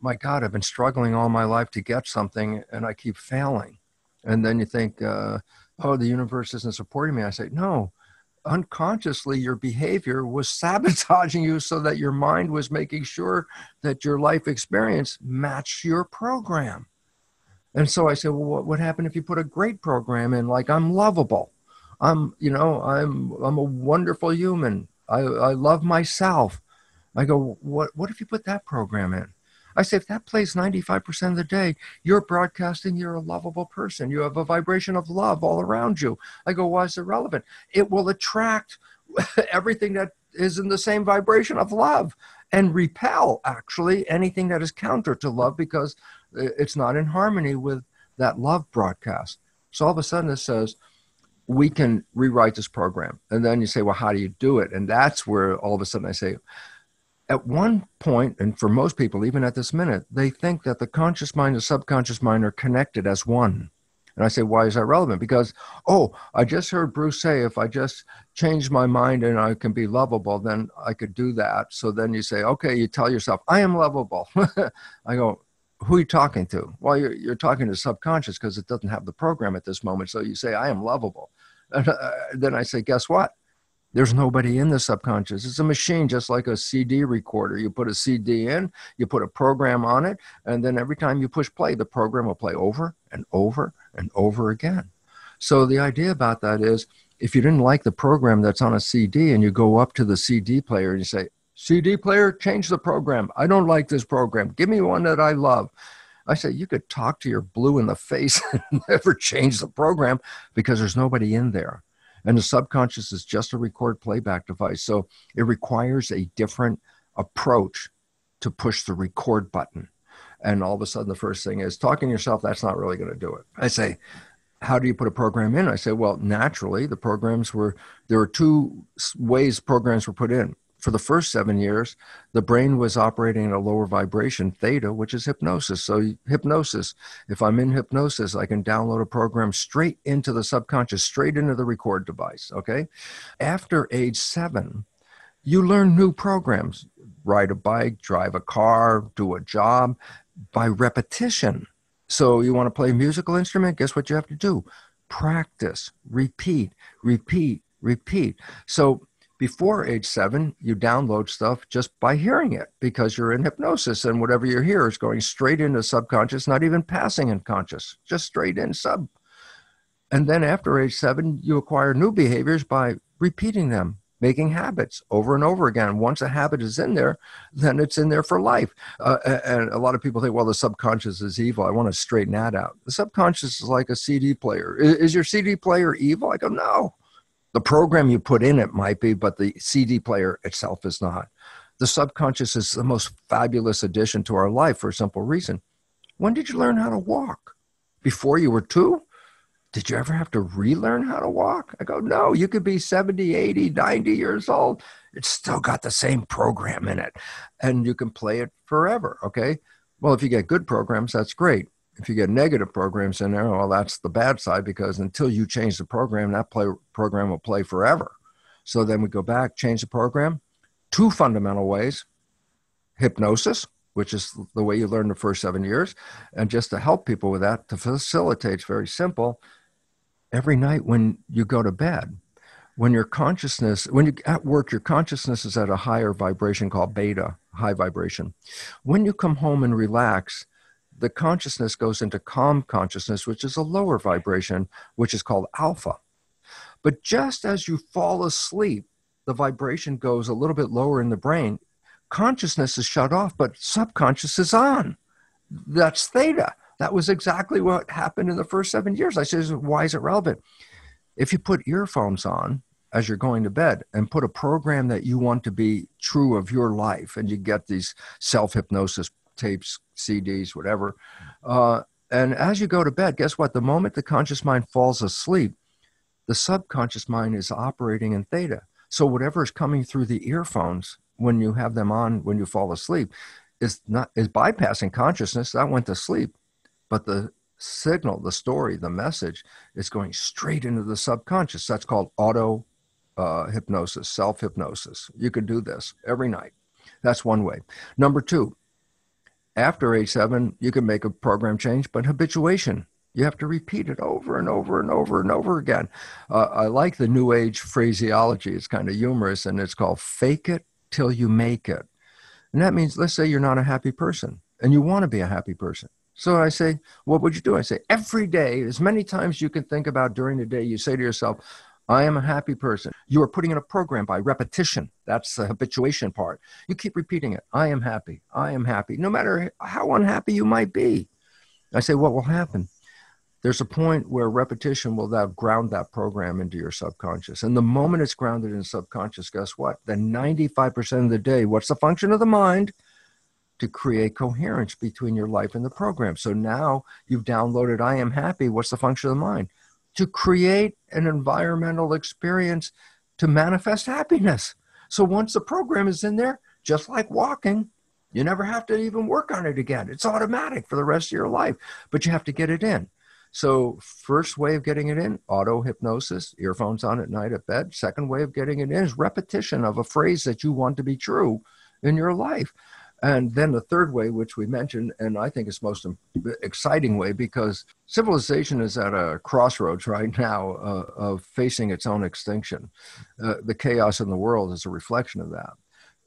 my God, I've been struggling all my life to get something and I keep failing. And then you think, uh, oh, the universe isn't supporting me. I say, no, unconsciously your behavior was sabotaging you so that your mind was making sure that your life experience matched your program. And so I said, well, what would happen if you put a great program in, like I'm lovable? I'm, you know, I'm, I'm a wonderful human. I, I love myself. I go, what, what if you put that program in? I say, if that plays 95% of the day, you're broadcasting you're a lovable person. You have a vibration of love all around you. I go, why is it relevant? It will attract everything that is in the same vibration of love and repel actually anything that is counter to love because it's not in harmony with that love broadcast. So all of a sudden it says, we can rewrite this program. And then you say, well, how do you do it? And that's where all of a sudden I say, at one point, and for most people, even at this minute, they think that the conscious mind and subconscious mind are connected as one. And I say, why is that relevant? Because, oh, I just heard Bruce say if I just change my mind and I can be lovable, then I could do that. So then you say, okay, you tell yourself, I am lovable. I go, who are you talking to? Well, you're, you're talking to subconscious because it doesn't have the program at this moment. So you say, I am lovable. And uh, then I say, guess what? There's nobody in the subconscious. It's a machine, just like a CD recorder. You put a CD in, you put a program on it, and then every time you push play, the program will play over and over and over again. So the idea about that is if you didn't like the program that's on a CD and you go up to the CD player and you say, CD player, change the program. I don't like this program. Give me one that I love. I say, you could talk to your blue in the face and never change the program because there's nobody in there. And the subconscious is just a record playback device. So it requires a different approach to push the record button. And all of a sudden, the first thing is talking to yourself, that's not really going to do it. I say, how do you put a program in? I say, well, naturally, the programs were, there are two ways programs were put in. For the first seven years, the brain was operating at a lower vibration, theta, which is hypnosis. So, hypnosis, if I'm in hypnosis, I can download a program straight into the subconscious, straight into the record device. Okay. After age seven, you learn new programs ride a bike, drive a car, do a job by repetition. So, you want to play a musical instrument? Guess what you have to do? Practice, repeat, repeat, repeat. So, before age seven, you download stuff just by hearing it because you're in hypnosis and whatever you hear is going straight into subconscious, not even passing in conscious, just straight in sub. And then after age seven, you acquire new behaviors by repeating them, making habits over and over again. Once a habit is in there, then it's in there for life. Uh, and a lot of people think, well, the subconscious is evil. I want to straighten that out. The subconscious is like a CD player. Is, is your CD player evil? I go, no the program you put in it might be, but the CD player itself is not. The subconscious is the most fabulous addition to our life for a simple reason. When did you learn how to walk? Before you were two? Did you ever have to relearn how to walk? I go, no, you could be 70, 80, 90 years old. It's still got the same program in it. And you can play it forever. Okay. Well, if you get good programs, that's great if you get negative programs in there, well, that's the bad side because until you change the program, that play program will play forever. So then we go back, change the program. Two fundamental ways hypnosis, which is the way you learn the first seven years. And just to help people with that, to facilitate, it's very simple. Every night when you go to bed, when your consciousness, when you at work, your consciousness is at a higher vibration called beta, high vibration. When you come home and relax, the consciousness goes into calm consciousness, which is a lower vibration, which is called alpha. But just as you fall asleep, the vibration goes a little bit lower in the brain. Consciousness is shut off, but subconscious is on. That's theta. That was exactly what happened in the first seven years. I said, why is it relevant? If you put earphones on as you're going to bed and put a program that you want to be true of your life, and you get these self hypnosis tapes, CDs, whatever. Uh, and as you go to bed, guess what? The moment the conscious mind falls asleep, the subconscious mind is operating in theta. So whatever is coming through the earphones when you have them on when you fall asleep is not is bypassing consciousness. That went to sleep, but the signal, the story, the message is going straight into the subconscious. That's called auto uh, hypnosis, self hypnosis. You can do this every night. That's one way. Number two, after age seven, you can make a program change, but habituation, you have to repeat it over and over and over and over again. Uh, I like the new age phraseology. It's kind of humorous and it's called fake it till you make it. And that means, let's say you're not a happy person and you want to be a happy person. So I say, what would you do? I say, every day, as many times you can think about during the day, you say to yourself, I am a happy person. You are putting in a program by repetition. That's the habituation part. You keep repeating it. I am happy. I am happy. No matter how unhappy you might be. I say, what will happen? There's a point where repetition will now ground that program into your subconscious. And the moment it's grounded in subconscious, guess what? Then 95% of the day, what's the function of the mind? To create coherence between your life and the program. So now you've downloaded I am happy. What's the function of the mind? To create an environmental experience to manifest happiness. So once the program is in there, just like walking, you never have to even work on it again. It's automatic for the rest of your life, but you have to get it in. So, first way of getting it in, auto hypnosis, earphones on at night at bed. Second way of getting it in is repetition of a phrase that you want to be true in your life. And then the third way, which we mentioned, and I think is most exciting way, because civilization is at a crossroads right now uh, of facing its own extinction. Uh, the chaos in the world is a reflection of that.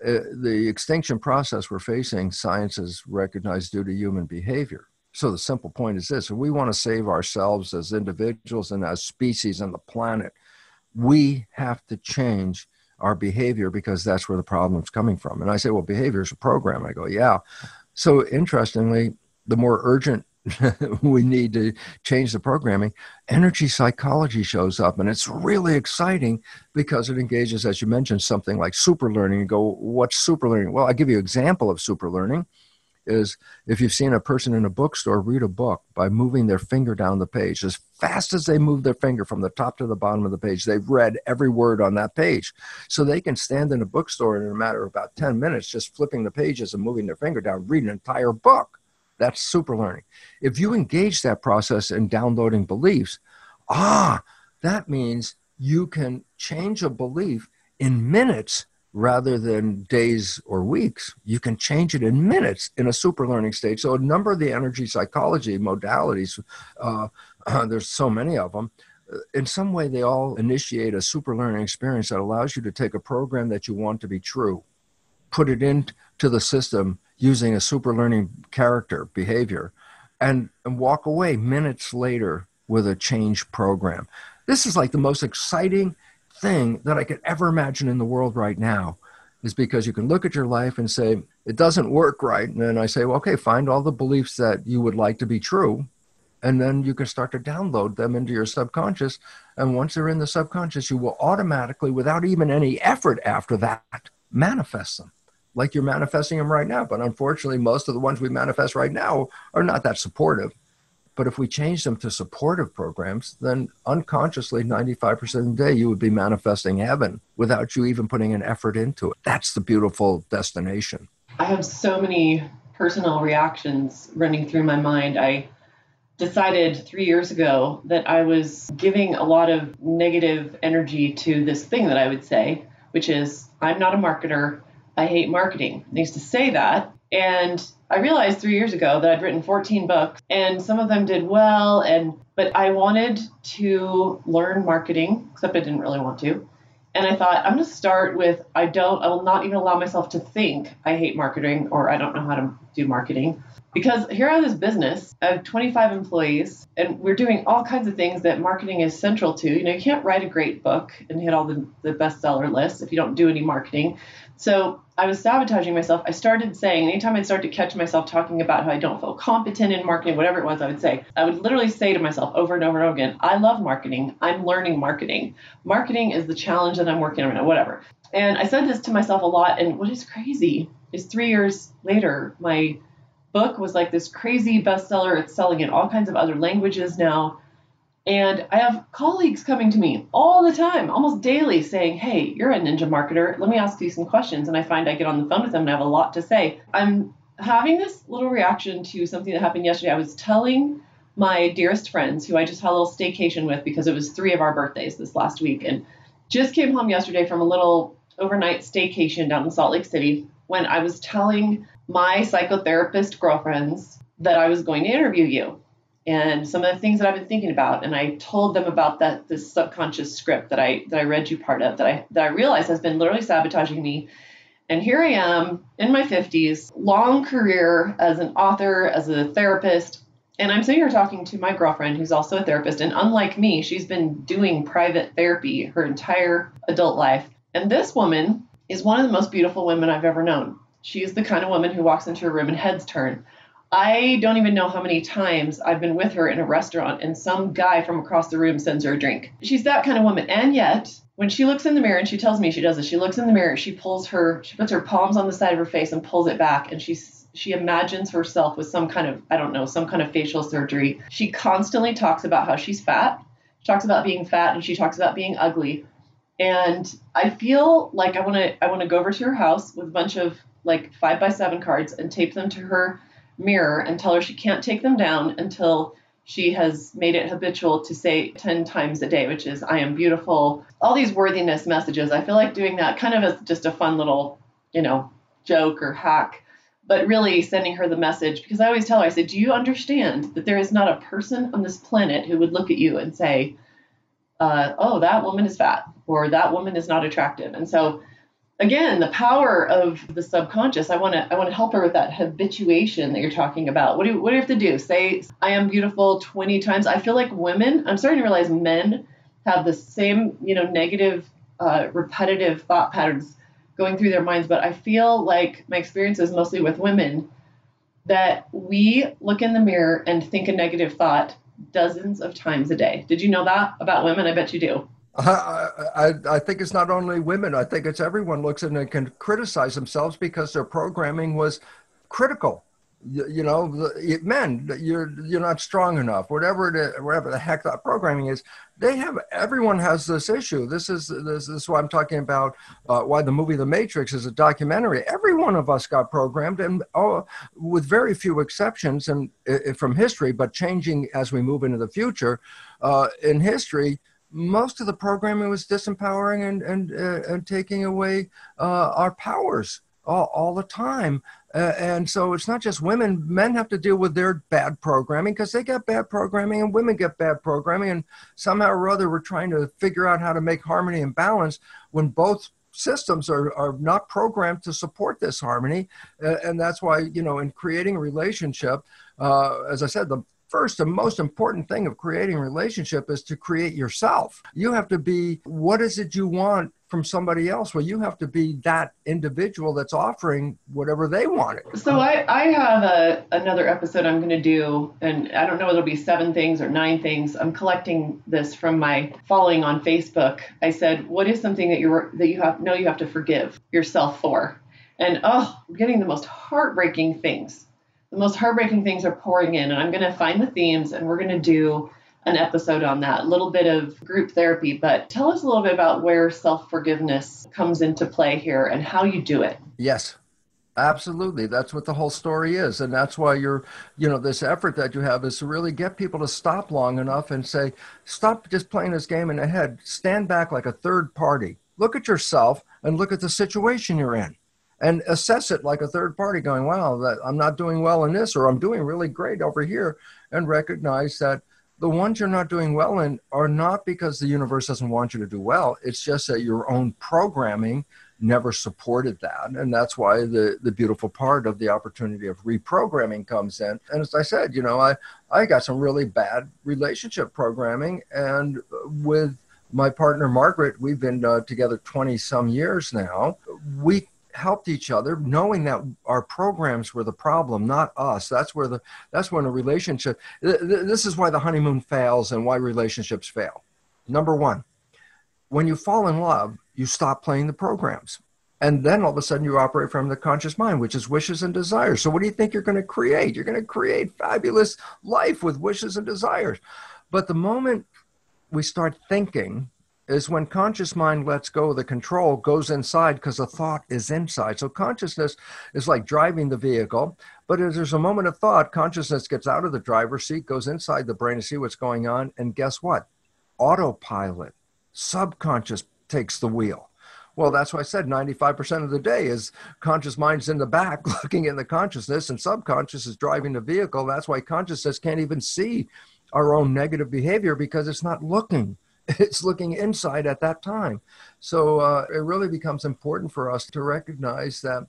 Uh, the extinction process we're facing, science has recognized due to human behavior. So the simple point is this: if we want to save ourselves as individuals and as species and the planet, we have to change our behavior because that's where the problem's coming from. And I say, well, behavior is a program. I go, yeah. So interestingly, the more urgent we need to change the programming, energy psychology shows up. And it's really exciting because it engages, as you mentioned, something like super learning. You go, what's super learning? Well, I'll give you an example of super learning. Is if you've seen a person in a bookstore read a book by moving their finger down the page as fast as they move their finger from the top to the bottom of the page they've read every word on that page. So they can stand in a bookstore in a matter of about 10 minutes just flipping the pages and moving their finger down read an entire book. That's super learning. If you engage that process in downloading beliefs ah that means you can change a belief in minutes rather than days or weeks. You can change it in minutes in a super learning state. So, a number of the energy psychology modalities, uh, uh, there's so many of them. Uh, in some way, they all initiate a super learning experience that allows you to take a program that you want to be true, put it into the system using a super learning character behavior, and, and walk away minutes later with a change program. This is like the most exciting thing that I could ever imagine in the world right now is because you can look at your life and say, it doesn't work right. And then I say, well, okay, find all the beliefs that you would like to be true. And then you can start to download them into your subconscious. And once they're in the subconscious, you will automatically, without even any effort after that, manifest them like you're manifesting them right now. But unfortunately, most of the ones we manifest right now are not that supportive. But if we change them to supportive programs, then unconsciously, 95% of the day, you would be manifesting heaven without you even putting an effort into it. That's the beautiful destination. I have so many personal reactions running through my mind. I decided three years ago that I was giving a lot of negative energy to this thing that I would say, which is, I'm not a marketer. I hate marketing. I used to say that. And I realized three years ago that I'd written 14 books and some of them did well and but I wanted to learn marketing, except I didn't really want to. And I thought I'm to start with I don't I will not even allow myself to think I hate marketing or I don't know how to do marketing because here I have this business. I have 25 employees, and we're doing all kinds of things that marketing is central to. You know, you can't write a great book and hit all the, the bestseller lists if you don't do any marketing. So I was sabotaging myself. I started saying, anytime I'd start to catch myself talking about how I don't feel competent in marketing, whatever it was, I would say, I would literally say to myself over and over and over again, I love marketing. I'm learning marketing. Marketing is the challenge that I'm working on whatever. And I said this to myself a lot. And what is crazy is three years later, my book was like this crazy bestseller. It's selling in all kinds of other languages now. And I have colleagues coming to me all the time, almost daily, saying, Hey, you're a ninja marketer. Let me ask you some questions. And I find I get on the phone with them and I have a lot to say. I'm having this little reaction to something that happened yesterday. I was telling my dearest friends who I just had a little staycation with because it was three of our birthdays this last week and just came home yesterday from a little overnight staycation down in Salt Lake City when I was telling my psychotherapist girlfriends that I was going to interview you and some of the things that I've been thinking about. And I told them about that this subconscious script that I that I read you part of that I that I realized has been literally sabotaging me. And here I am in my 50s, long career as an author, as a therapist. And I'm sitting here talking to my girlfriend, who's also a therapist. And unlike me, she's been doing private therapy her entire adult life. And this woman is one of the most beautiful women I've ever known. She is the kind of woman who walks into a room and heads turn. I don't even know how many times I've been with her in a restaurant and some guy from across the room sends her a drink. She's that kind of woman. And yet, when she looks in the mirror and she tells me she does this, she looks in the mirror, she pulls her, she puts her palms on the side of her face and pulls it back and she's she imagines herself with some kind of I don't know, some kind of facial surgery. She constantly talks about how she's fat. She talks about being fat and she talks about being ugly. And I feel like I want to I want to go over to her house with a bunch of like five by seven cards and tape them to her mirror and tell her she can't take them down until she has made it habitual to say 10 times a day, which is, I am beautiful. All these worthiness messages. I feel like doing that kind of as just a fun little, you know, joke or hack, but really sending her the message because I always tell her, I said, Do you understand that there is not a person on this planet who would look at you and say, uh, Oh, that woman is fat or that woman is not attractive? And so again the power of the subconscious i want to i want to help her with that habituation that you're talking about. What do, what do you have to do? Say i am beautiful 20 times. I feel like women i'm starting to realize men have the same you know negative uh, repetitive thought patterns going through their minds but i feel like my experience is mostly with women that we look in the mirror and think a negative thought dozens of times a day. Did you know that about women? I bet you do I, I, I, think it's not only women. I think it's everyone looks and can criticize themselves because their programming was critical. you, you know, men, you're you're not strong enough. Whatever it is, whatever the heck that programming is, they have. Everyone has this issue. This is this, this is why I'm talking about uh, why the movie The Matrix is a documentary. Every one of us got programmed, and oh, with very few exceptions, and from history, but changing as we move into the future. Uh, in history, most of the programming was disempowering and and uh, and taking away uh, our powers all, all the time. Uh, and so it's not just women. Men have to deal with their bad programming because they get bad programming, and women get bad programming. And somehow or other, we're trying to figure out how to make harmony and balance when both systems are, are not programmed to support this harmony. Uh, and that's why, you know, in creating a relationship, uh, as I said, the first and most important thing of creating relationship is to create yourself. You have to be what is it you want from somebody else? Well, you have to be that individual that's offering whatever they wanted. So I, I have a, another episode I'm going to do, and I don't know whether it'll be seven things or nine things. I'm collecting this from my following on Facebook. I said, what is something that you're that you have know you have to forgive yourself for? And oh, I'm getting the most heartbreaking things. The most heartbreaking things are pouring in, and I'm going to find the themes, and we're going to do an episode on that, a little bit of group therapy, but tell us a little bit about where self forgiveness comes into play here and how you do it. Yes. Absolutely. That's what the whole story is. And that's why you're, you know, this effort that you have is to really get people to stop long enough and say, stop just playing this game in the head. Stand back like a third party. Look at yourself and look at the situation you're in and assess it like a third party going, wow, that I'm not doing well in this or I'm doing really great over here and recognize that the ones you're not doing well in are not because the universe doesn't want you to do well. It's just that your own programming never supported that. And that's why the, the beautiful part of the opportunity of reprogramming comes in. And as I said, you know, I, I got some really bad relationship programming. And with my partner, Margaret, we've been uh, together 20 some years now. We helped each other knowing that our programs were the problem not us. That's where the that's when a relationship this is why the honeymoon fails and why relationships fail. Number one when you fall in love you stop playing the programs. And then all of a sudden you operate from the conscious mind which is wishes and desires. So what do you think you're going to create? You're going to create fabulous life with wishes and desires. But the moment we start thinking is when conscious mind lets go of the control, goes inside because the thought is inside. So consciousness is like driving the vehicle, but as there's a moment of thought, consciousness gets out of the driver's seat, goes inside the brain to see what's going on, and guess what? Autopilot, subconscious takes the wheel. Well, that's why I said 95% of the day is conscious mind's in the back looking in the consciousness, and subconscious is driving the vehicle. That's why consciousness can't even see our own negative behavior because it's not looking it's looking inside at that time. So uh, it really becomes important for us to recognize that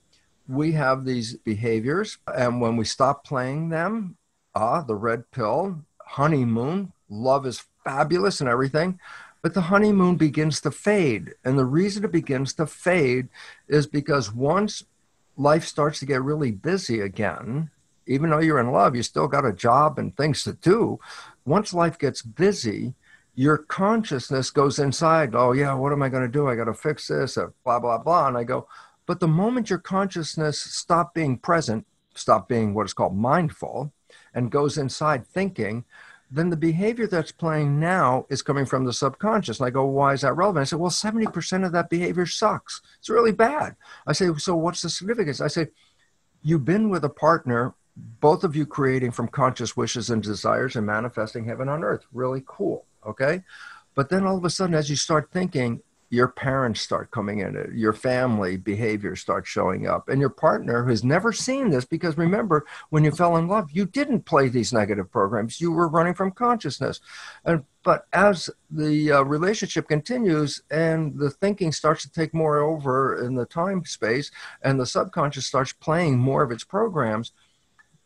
we have these behaviors, and when we stop playing them, ah, the red pill, honeymoon, love is fabulous and everything, but the honeymoon begins to fade. And the reason it begins to fade is because once life starts to get really busy again, even though you're in love, you still got a job and things to do. Once life gets busy, your consciousness goes inside. Oh, yeah, what am I going to do? I got to fix this, blah, blah, blah. And I go, but the moment your consciousness stop being present, stop being what is called mindful, and goes inside thinking, then the behavior that's playing now is coming from the subconscious. And I go, why is that relevant? I said, well, 70% of that behavior sucks. It's really bad. I say, so what's the significance? I say, you've been with a partner, both of you creating from conscious wishes and desires and manifesting heaven on earth. Really cool okay? But then all of a sudden as you start thinking your parents start coming in your family behavior starts showing up and your partner who's never seen this because remember when you fell in love you didn't play these negative programs. You were running from consciousness. And but as the uh, relationship continues and the thinking starts to take more over in the time space and the subconscious starts playing more of its programs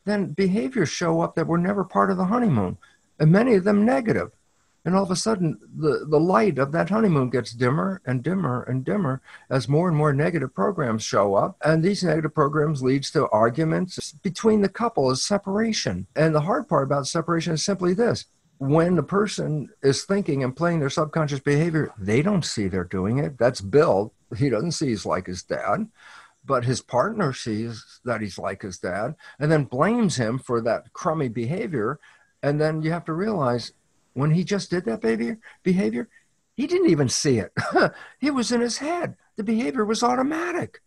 then behaviors show up that were never part of the honeymoon and many of them negative and all of a sudden, the, the light of that honeymoon gets dimmer and dimmer and dimmer as more and more negative programs show up. And these negative programs leads to arguments between the couple is separation. And the hard part about separation is simply this. When the person is thinking and playing their subconscious behavior, they don't see they're doing it. That's Bill. He doesn't see he's like his dad. but his partner sees that he's like his dad and then blames him for that crummy behavior. And then you have to realize when he just did that behavior, behavior he didn't even see it. he was in his head. The behavior was automatic.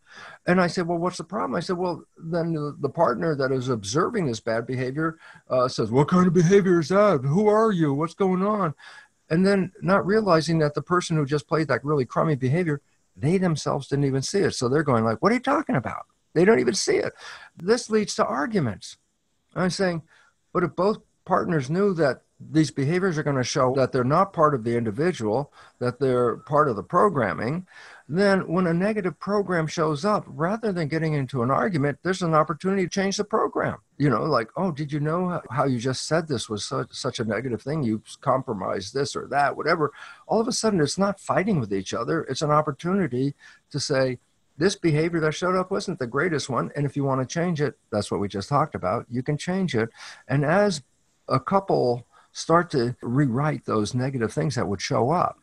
And I said, Well, what's the problem? I said, Well, then the, the partner that is observing this bad behavior uh, says, What kind of behavior is that? Who are you? What's going on? And then not realizing that the person who just played that really crummy behavior, they themselves didn't even see it. So they're going like, What are you talking about? They don't even see it. This leads to arguments. I'm saying, but if both partners knew that these behaviors are going to show that they're not part of the individual, that they're part of the programming, then when a negative program shows up, rather than getting into an argument, there's an opportunity to change the program. You know, like, oh, did you know how you just said this was such, such a negative thing? You compromised this or that, whatever. All of a sudden, it's not fighting with each other. It's an opportunity to say, this behavior that showed up wasn't the greatest one. And if you want to change it, that's what we just talked about, you can change it. And as a couple start to rewrite those negative things that would show up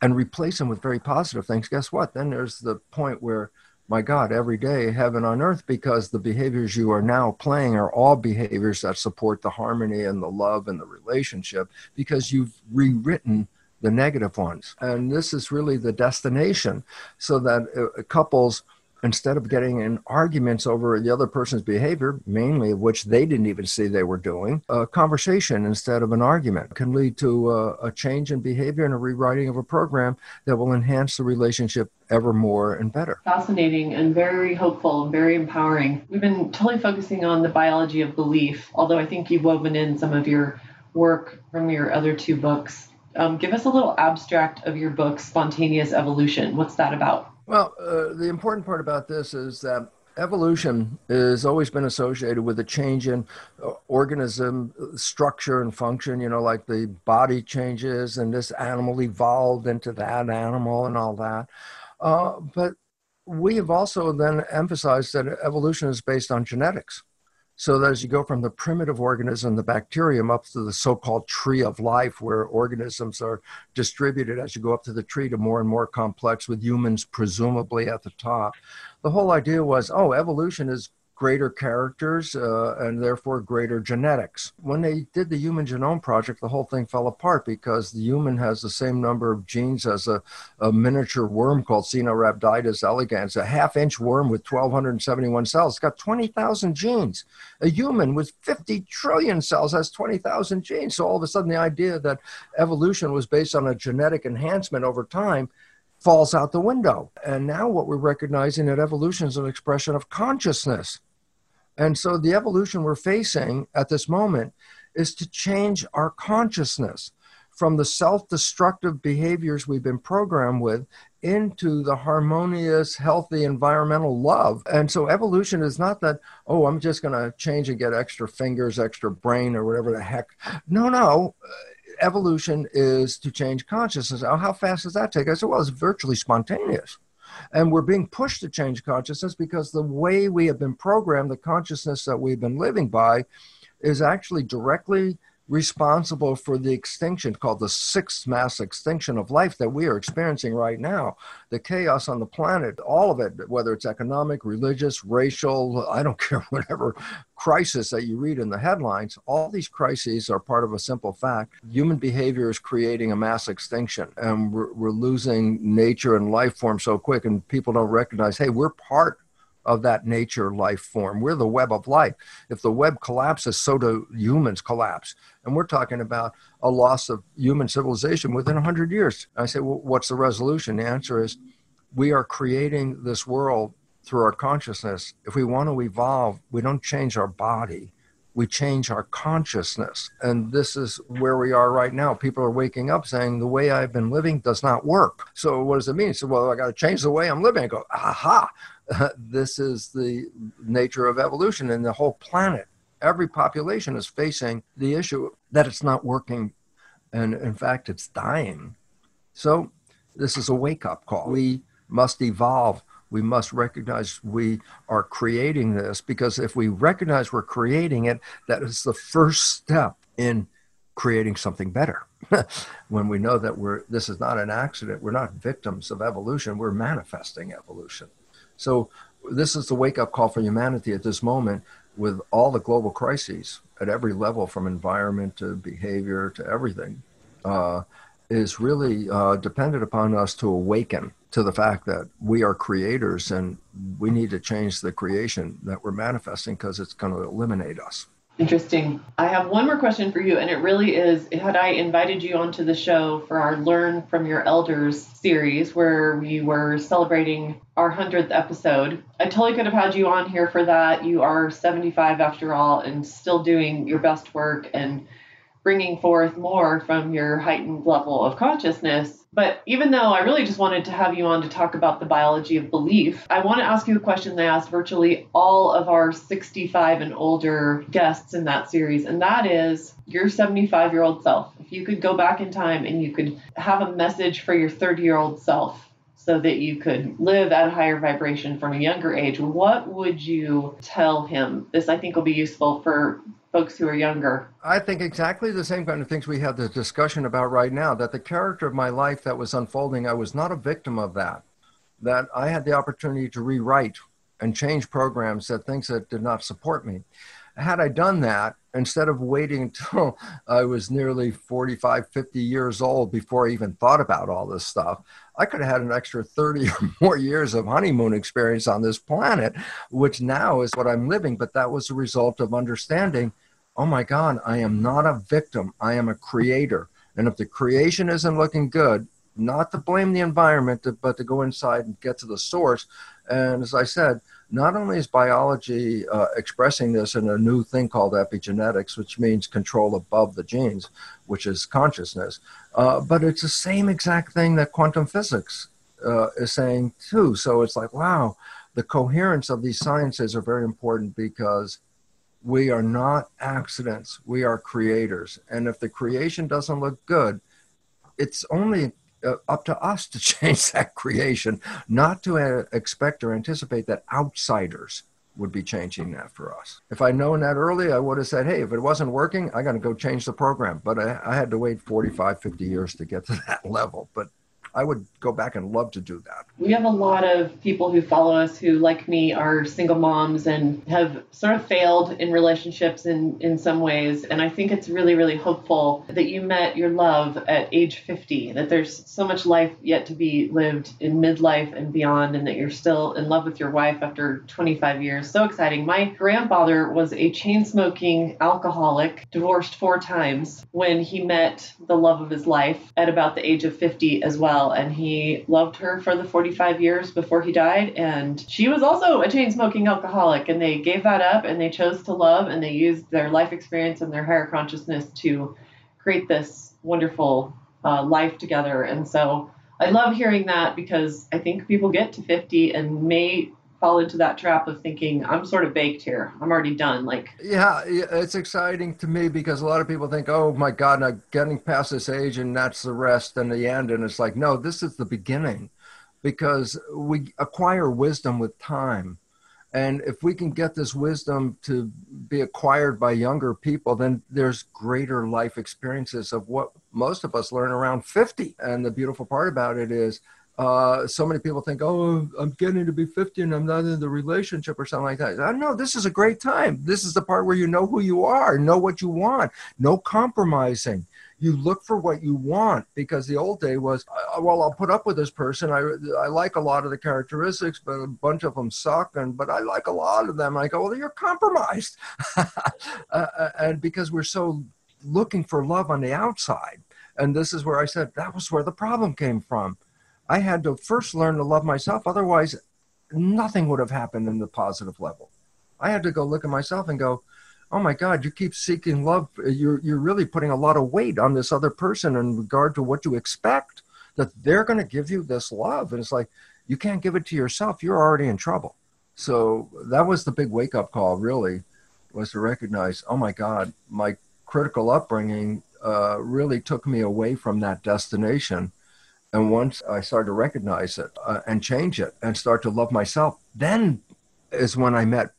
and replace them with very positive things, guess what? Then there's the point where, my God, every day, heaven on earth, because the behaviors you are now playing are all behaviors that support the harmony and the love and the relationship because you've rewritten the negative ones. And this is really the destination so that uh, couples instead of getting in arguments over the other person's behavior, mainly of which they didn't even see they were doing, a conversation instead of an argument can lead to a, a, change in behavior and a rewriting of a program that will enhance the relationship ever more and better. Fascinating and very hopeful and very empowering. We've been totally focusing on the biology of belief, although I think you've woven in some of your work from your other two books. Um, give us a little abstract of your book, Spontaneous Evolution. What's that about? Well, uh, the important part about this is that evolution has always been associated with a change in uh, organism structure and function, you know, like the body changes and this animal evolved into that animal and all that. Uh, but we have also then emphasized that evolution is based on genetics. So that as you go from the primitive organism, the bacterium, up to the so-called tree of life, where organisms are distributed as you go up to the tree to more and more complex, with humans presumably at the top. The whole idea was, oh, evolution is greater characters uh, and therefore greater genetics. When they did the Human Genome Project, the whole thing fell apart because the human has the same number of genes as a, a miniature worm called Caenorhabditis elegans, a half inch worm with 1,271 cells. It's got 20,000 genes. A human with 50 trillion cells has 20,000 genes. So all of a sudden, the idea that evolution was based on a genetic enhancement over time falls out the window. And now what we're recognizing that evolution is an expression of consciousness. And so the evolution we're facing at this moment is to change our consciousness from the self destructive behaviors we've been programmed with into the harmonious, healthy environmental love. And so evolution is not that, oh, I'm just going to change and get extra fingers, extra brain, or whatever the heck. No, no. Evolution is to change consciousness. Oh, how fast does that take? I said, well, it's virtually spontaneous. And we're being pushed to change consciousness because the way we have been programmed, the consciousness that we've been living by, is actually directly responsible for the extinction called the sixth mass extinction of life that we are experiencing right now. The chaos on the planet, all of it, whether it's economic, religious, racial, I don't care, whatever crisis that you read in the headlines, all these crises are part of a simple fact. Human behavior is creating a mass extinction, and we're, we're losing nature and life form so quick, and people don't recognize, hey, we're part of that nature life form. We're the web of life. If the web collapses, so do humans collapse. And we're talking about a loss of human civilization within 100 years. I say, well, what's the resolution? The answer is we are creating this world through our consciousness. If we want to evolve, we don't change our body. We change our consciousness. And this is where we are right now. People are waking up saying, the way I've been living does not work. So, what does it mean? So, well, I got to change the way I'm living. I go, aha, this is the nature of evolution and the whole planet. Every population is facing the issue that it's not working, and in fact, it's dying. So, this is a wake up call. We must evolve. We must recognize we are creating this because if we recognize we're creating it, that is the first step in creating something better. when we know that we're this is not an accident, we're not victims of evolution, we're manifesting evolution. So this is the wake up call for humanity at this moment with all the global crises at every level, from environment to behavior to everything, uh, is really uh, dependent upon us to awaken to the fact that we are creators and we need to change the creation that we're manifesting because it's going to eliminate us. Interesting. I have one more question for you, and it really is had I invited you onto the show for our Learn from Your Elders series, where we were celebrating our 100th episode, I totally could have had you on here for that. You are 75 after all, and still doing your best work and bringing forth more from your heightened level of consciousness. But even though I really just wanted to have you on to talk about the biology of belief, I want to ask you a question that I asked virtually all of our 65 and older guests in that series, and that is your 75 year old self. If you could go back in time and you could have a message for your 30 year old self so that you could live at a higher vibration from a younger age, what would you tell him? This, I think, will be useful for folks who are younger? I think exactly the same kind of things we had the discussion about right now that the character of my life that was unfolding, I was not a victim of that. That I had the opportunity to rewrite and change programs that things that did not support me. Had I done that, instead of waiting until I was nearly 45, 50 years old before I even thought about all this stuff, I could have had an extra 30 or more years of honeymoon experience on this planet, which now is what I'm living. But that was a result of understanding oh my God, I am not a victim, I am a creator. And if the creation isn't looking good, not to blame the environment, but to go inside and get to the source. And as I said, not only is biology uh, expressing this in a new thing called epigenetics, which means control above the genes, which is consciousness, uh, but it's the same exact thing that quantum physics uh, is saying too. So it's like, wow, the coherence of these sciences are very important because we are not accidents, we are creators. And if the creation doesn't look good, it's only uh, up to us to change that creation, not to uh, expect or anticipate that outsiders would be changing that for us. If I'd known that early, I would have said, hey, if it wasn't working, I got to go change the program. But I, I had to wait 45, 50 years to get to that level. But I would go back and love to do that. We have a lot of people who follow us who, like me, are single moms and have sort of failed in relationships in, in some ways. And I think it's really, really hopeful that you met your love at age 50, that there's so much life yet to be lived in midlife and beyond, and that you're still in love with your wife after 25 years. So exciting. My grandfather was a chain smoking alcoholic, divorced four times, when he met the love of his life at about the age of 50 as well well, and he loved her for the 45 years before he died. And she was also a chain smoking alcoholic, and they gave that up and they chose to love and they used their life experience and their higher consciousness to create this wonderful uh, life together. And so I love hearing that because I think people get to 50 and may fall into that trap of thinking I'm sort of baked here. I'm already done. Like yeah, it's exciting to me because a lot of people think, oh my God, I'm getting past this age and that's the rest and the end. And it's like, no, this is the beginning because we acquire wisdom with time. And if we can get this wisdom to be acquired by younger people, then there's greater life experiences of what most of us learn around 50. And the beautiful part about it is uh, so many people think, oh, I'm getting to be 50 and I'm not in the relationship or something like that. I know this is a great time. This is the part where you know who you are, know what you want, no compromising. You look for what you want because the old day was, well, I'll put up with this person. I, I like a lot of the characteristics, but a bunch of them suck. And but I like a lot of them. I go, well, you're compromised, uh, uh, and because we're so looking for love on the outside. And this is where I said that was where the problem came from I had to first learn to love myself. Otherwise, nothing would have happened in the positive level. I had to go look at myself and go, oh my God, you keep seeking love. You're, you're really putting a lot of weight on this other person in regard to what you expect that they're going to give you this love. And it's like, you can't give it to yourself. You're already in trouble. So that was the big wake up call, really, was to recognize, oh my God, my critical upbringing uh, really took me away from that destination and once I started to recognize it uh, and change it and start to love myself, then is when I met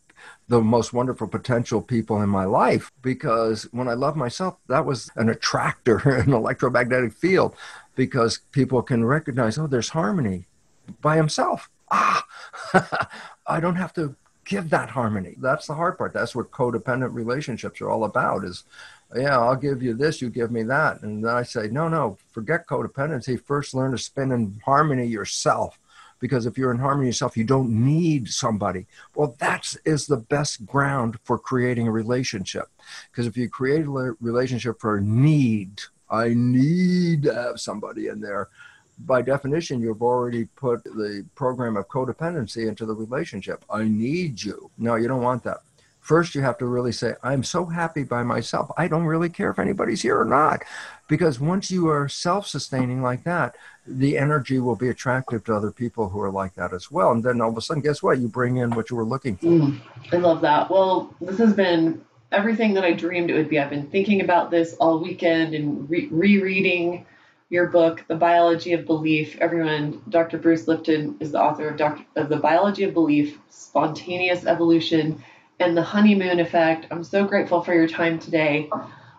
the most wonderful potential people in my life. Because when I love myself, that was an attractor, an electromagnetic field, because people can recognize, oh, there's harmony by himself. Ah, I don't have to give that harmony. That's the hard part. That's what codependent relationships are all about is yeah, I'll give you this, you give me that. And then I say, no, no, forget codependency. First learn to spin in harmony yourself. Because if you're in harmony yourself, you don't need somebody. Well, that is the best ground for creating a relationship. Because if you create a relationship for need, I need to have somebody in there, by definition, you've already put the program of codependency into the relationship. I need you. No, you don't want that. First, you have to really say, I'm so happy by myself. I don't really care if anybody's here or not. Because once you are self sustaining like that, the energy will be attractive to other people who are like that as well. And then all of a sudden, guess what? You bring in what you were looking for. Mm, I love that. Well, this has been everything that I dreamed it would be. I've been thinking about this all weekend and re- rereading your book, The Biology of Belief. Everyone, Dr. Bruce Lipton is the author of, Dr., of The Biology of Belief, Spontaneous Evolution, and the Honeymoon Effect. I'm so grateful for your time today.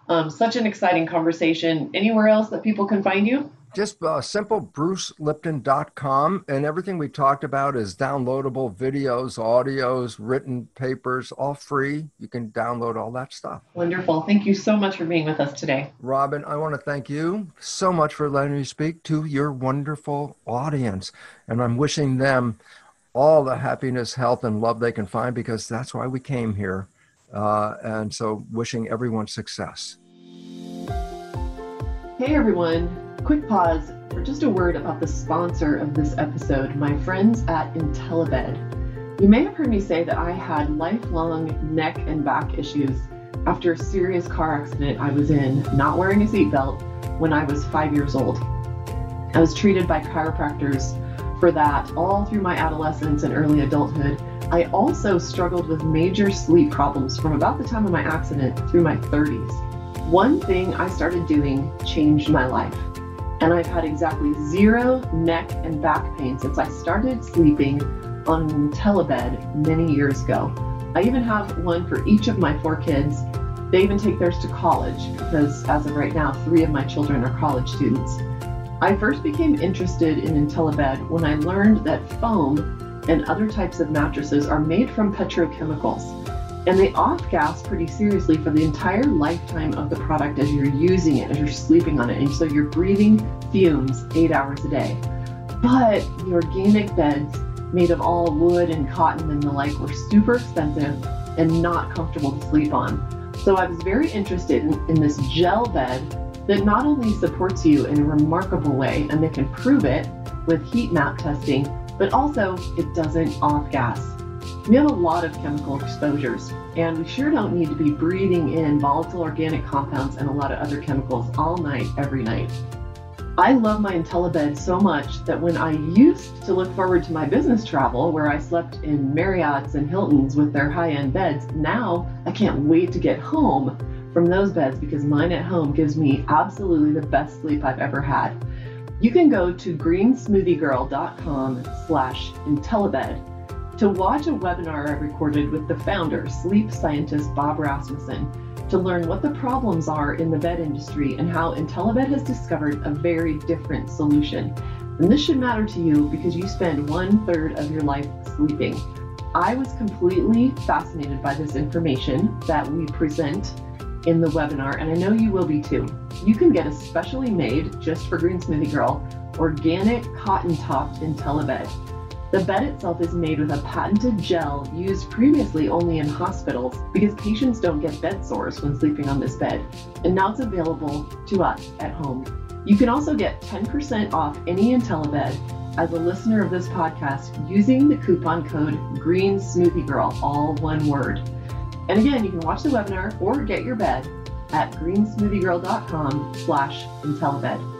Um, such an exciting conversation. Anywhere else that people can find you? just uh, simple brucelipton.com and everything we talked about is downloadable videos audios written papers all free you can download all that stuff wonderful thank you so much for being with us today robyn i want to thank you so much for letting me speak to your wonderful audience and i'm wishing them all the happiness health and love they can find because that's why we came here uh, and so wishing everyone success hey everyone Quick pause for just a word about the sponsor of this episode, my friends at IntelliBed. You may have heard me say that I had lifelong neck and back issues after a serious car accident I was in, not wearing a seatbelt, when I was five years old. I was treated by chiropractors for that all through my adolescence and early adulthood. I also struggled with major sleep problems from about the time of my accident through my 30s. One thing I started doing changed my life and I've had exactly zero neck and back pain since I started sleeping on IntelliBed many years ago. I even have one for each of my four kids. They even take theirs to college because as of right now, three of my children are college students. I first became interested in IntelliBed when I learned that foam and other types of mattresses are made from petrochemicals and they off gas pretty seriously for the entire lifetime of the product as you're using it, as you're sleeping on it. And so you're breathing fumes eight hours a day. But the organic beds made of all wood and cotton and the like were super expensive and not comfortable to sleep on. So I was very interested in, in this gel bed that not only supports you in a remarkable way, and they can prove it with heat map testing, but also it doesn't off gas. We have a lot of chemical exposures, and we sure don't need to be breathing in volatile organic compounds and a lot of other chemicals all night, every night. I love my IntelliBed so much that when I used to look forward to my business travel, where I slept in Marriott's and Hilton's with their high end beds, now I can't wait to get home from those beds because mine at home gives me absolutely the best sleep I've ever had. You can go to greensmoothiegirl.com slash IntelliBed to watch a webinar I recorded with the founder, sleep scientist Bob Rasmussen, to learn what the problems are in the bed industry and how IntelliBed has discovered a very different solution. And this should matter to you because you spend one third of your life sleeping. I was completely fascinated by this information that we present in the webinar, and I know you will be too. You can get a specially made, just for Green Smoothie Girl, organic cotton topped IntelliBed. The bed itself is made with a patented gel used previously only in hospitals because patients don't get bed sores when sleeping on this bed, and now it's available to us at home. You can also get 10% off any IntelliBed as a listener of this podcast using the coupon code Green Smoothie Girl, all one word. And again, you can watch the webinar or get your bed at greensmoothiegirl.com slash IntelliBed.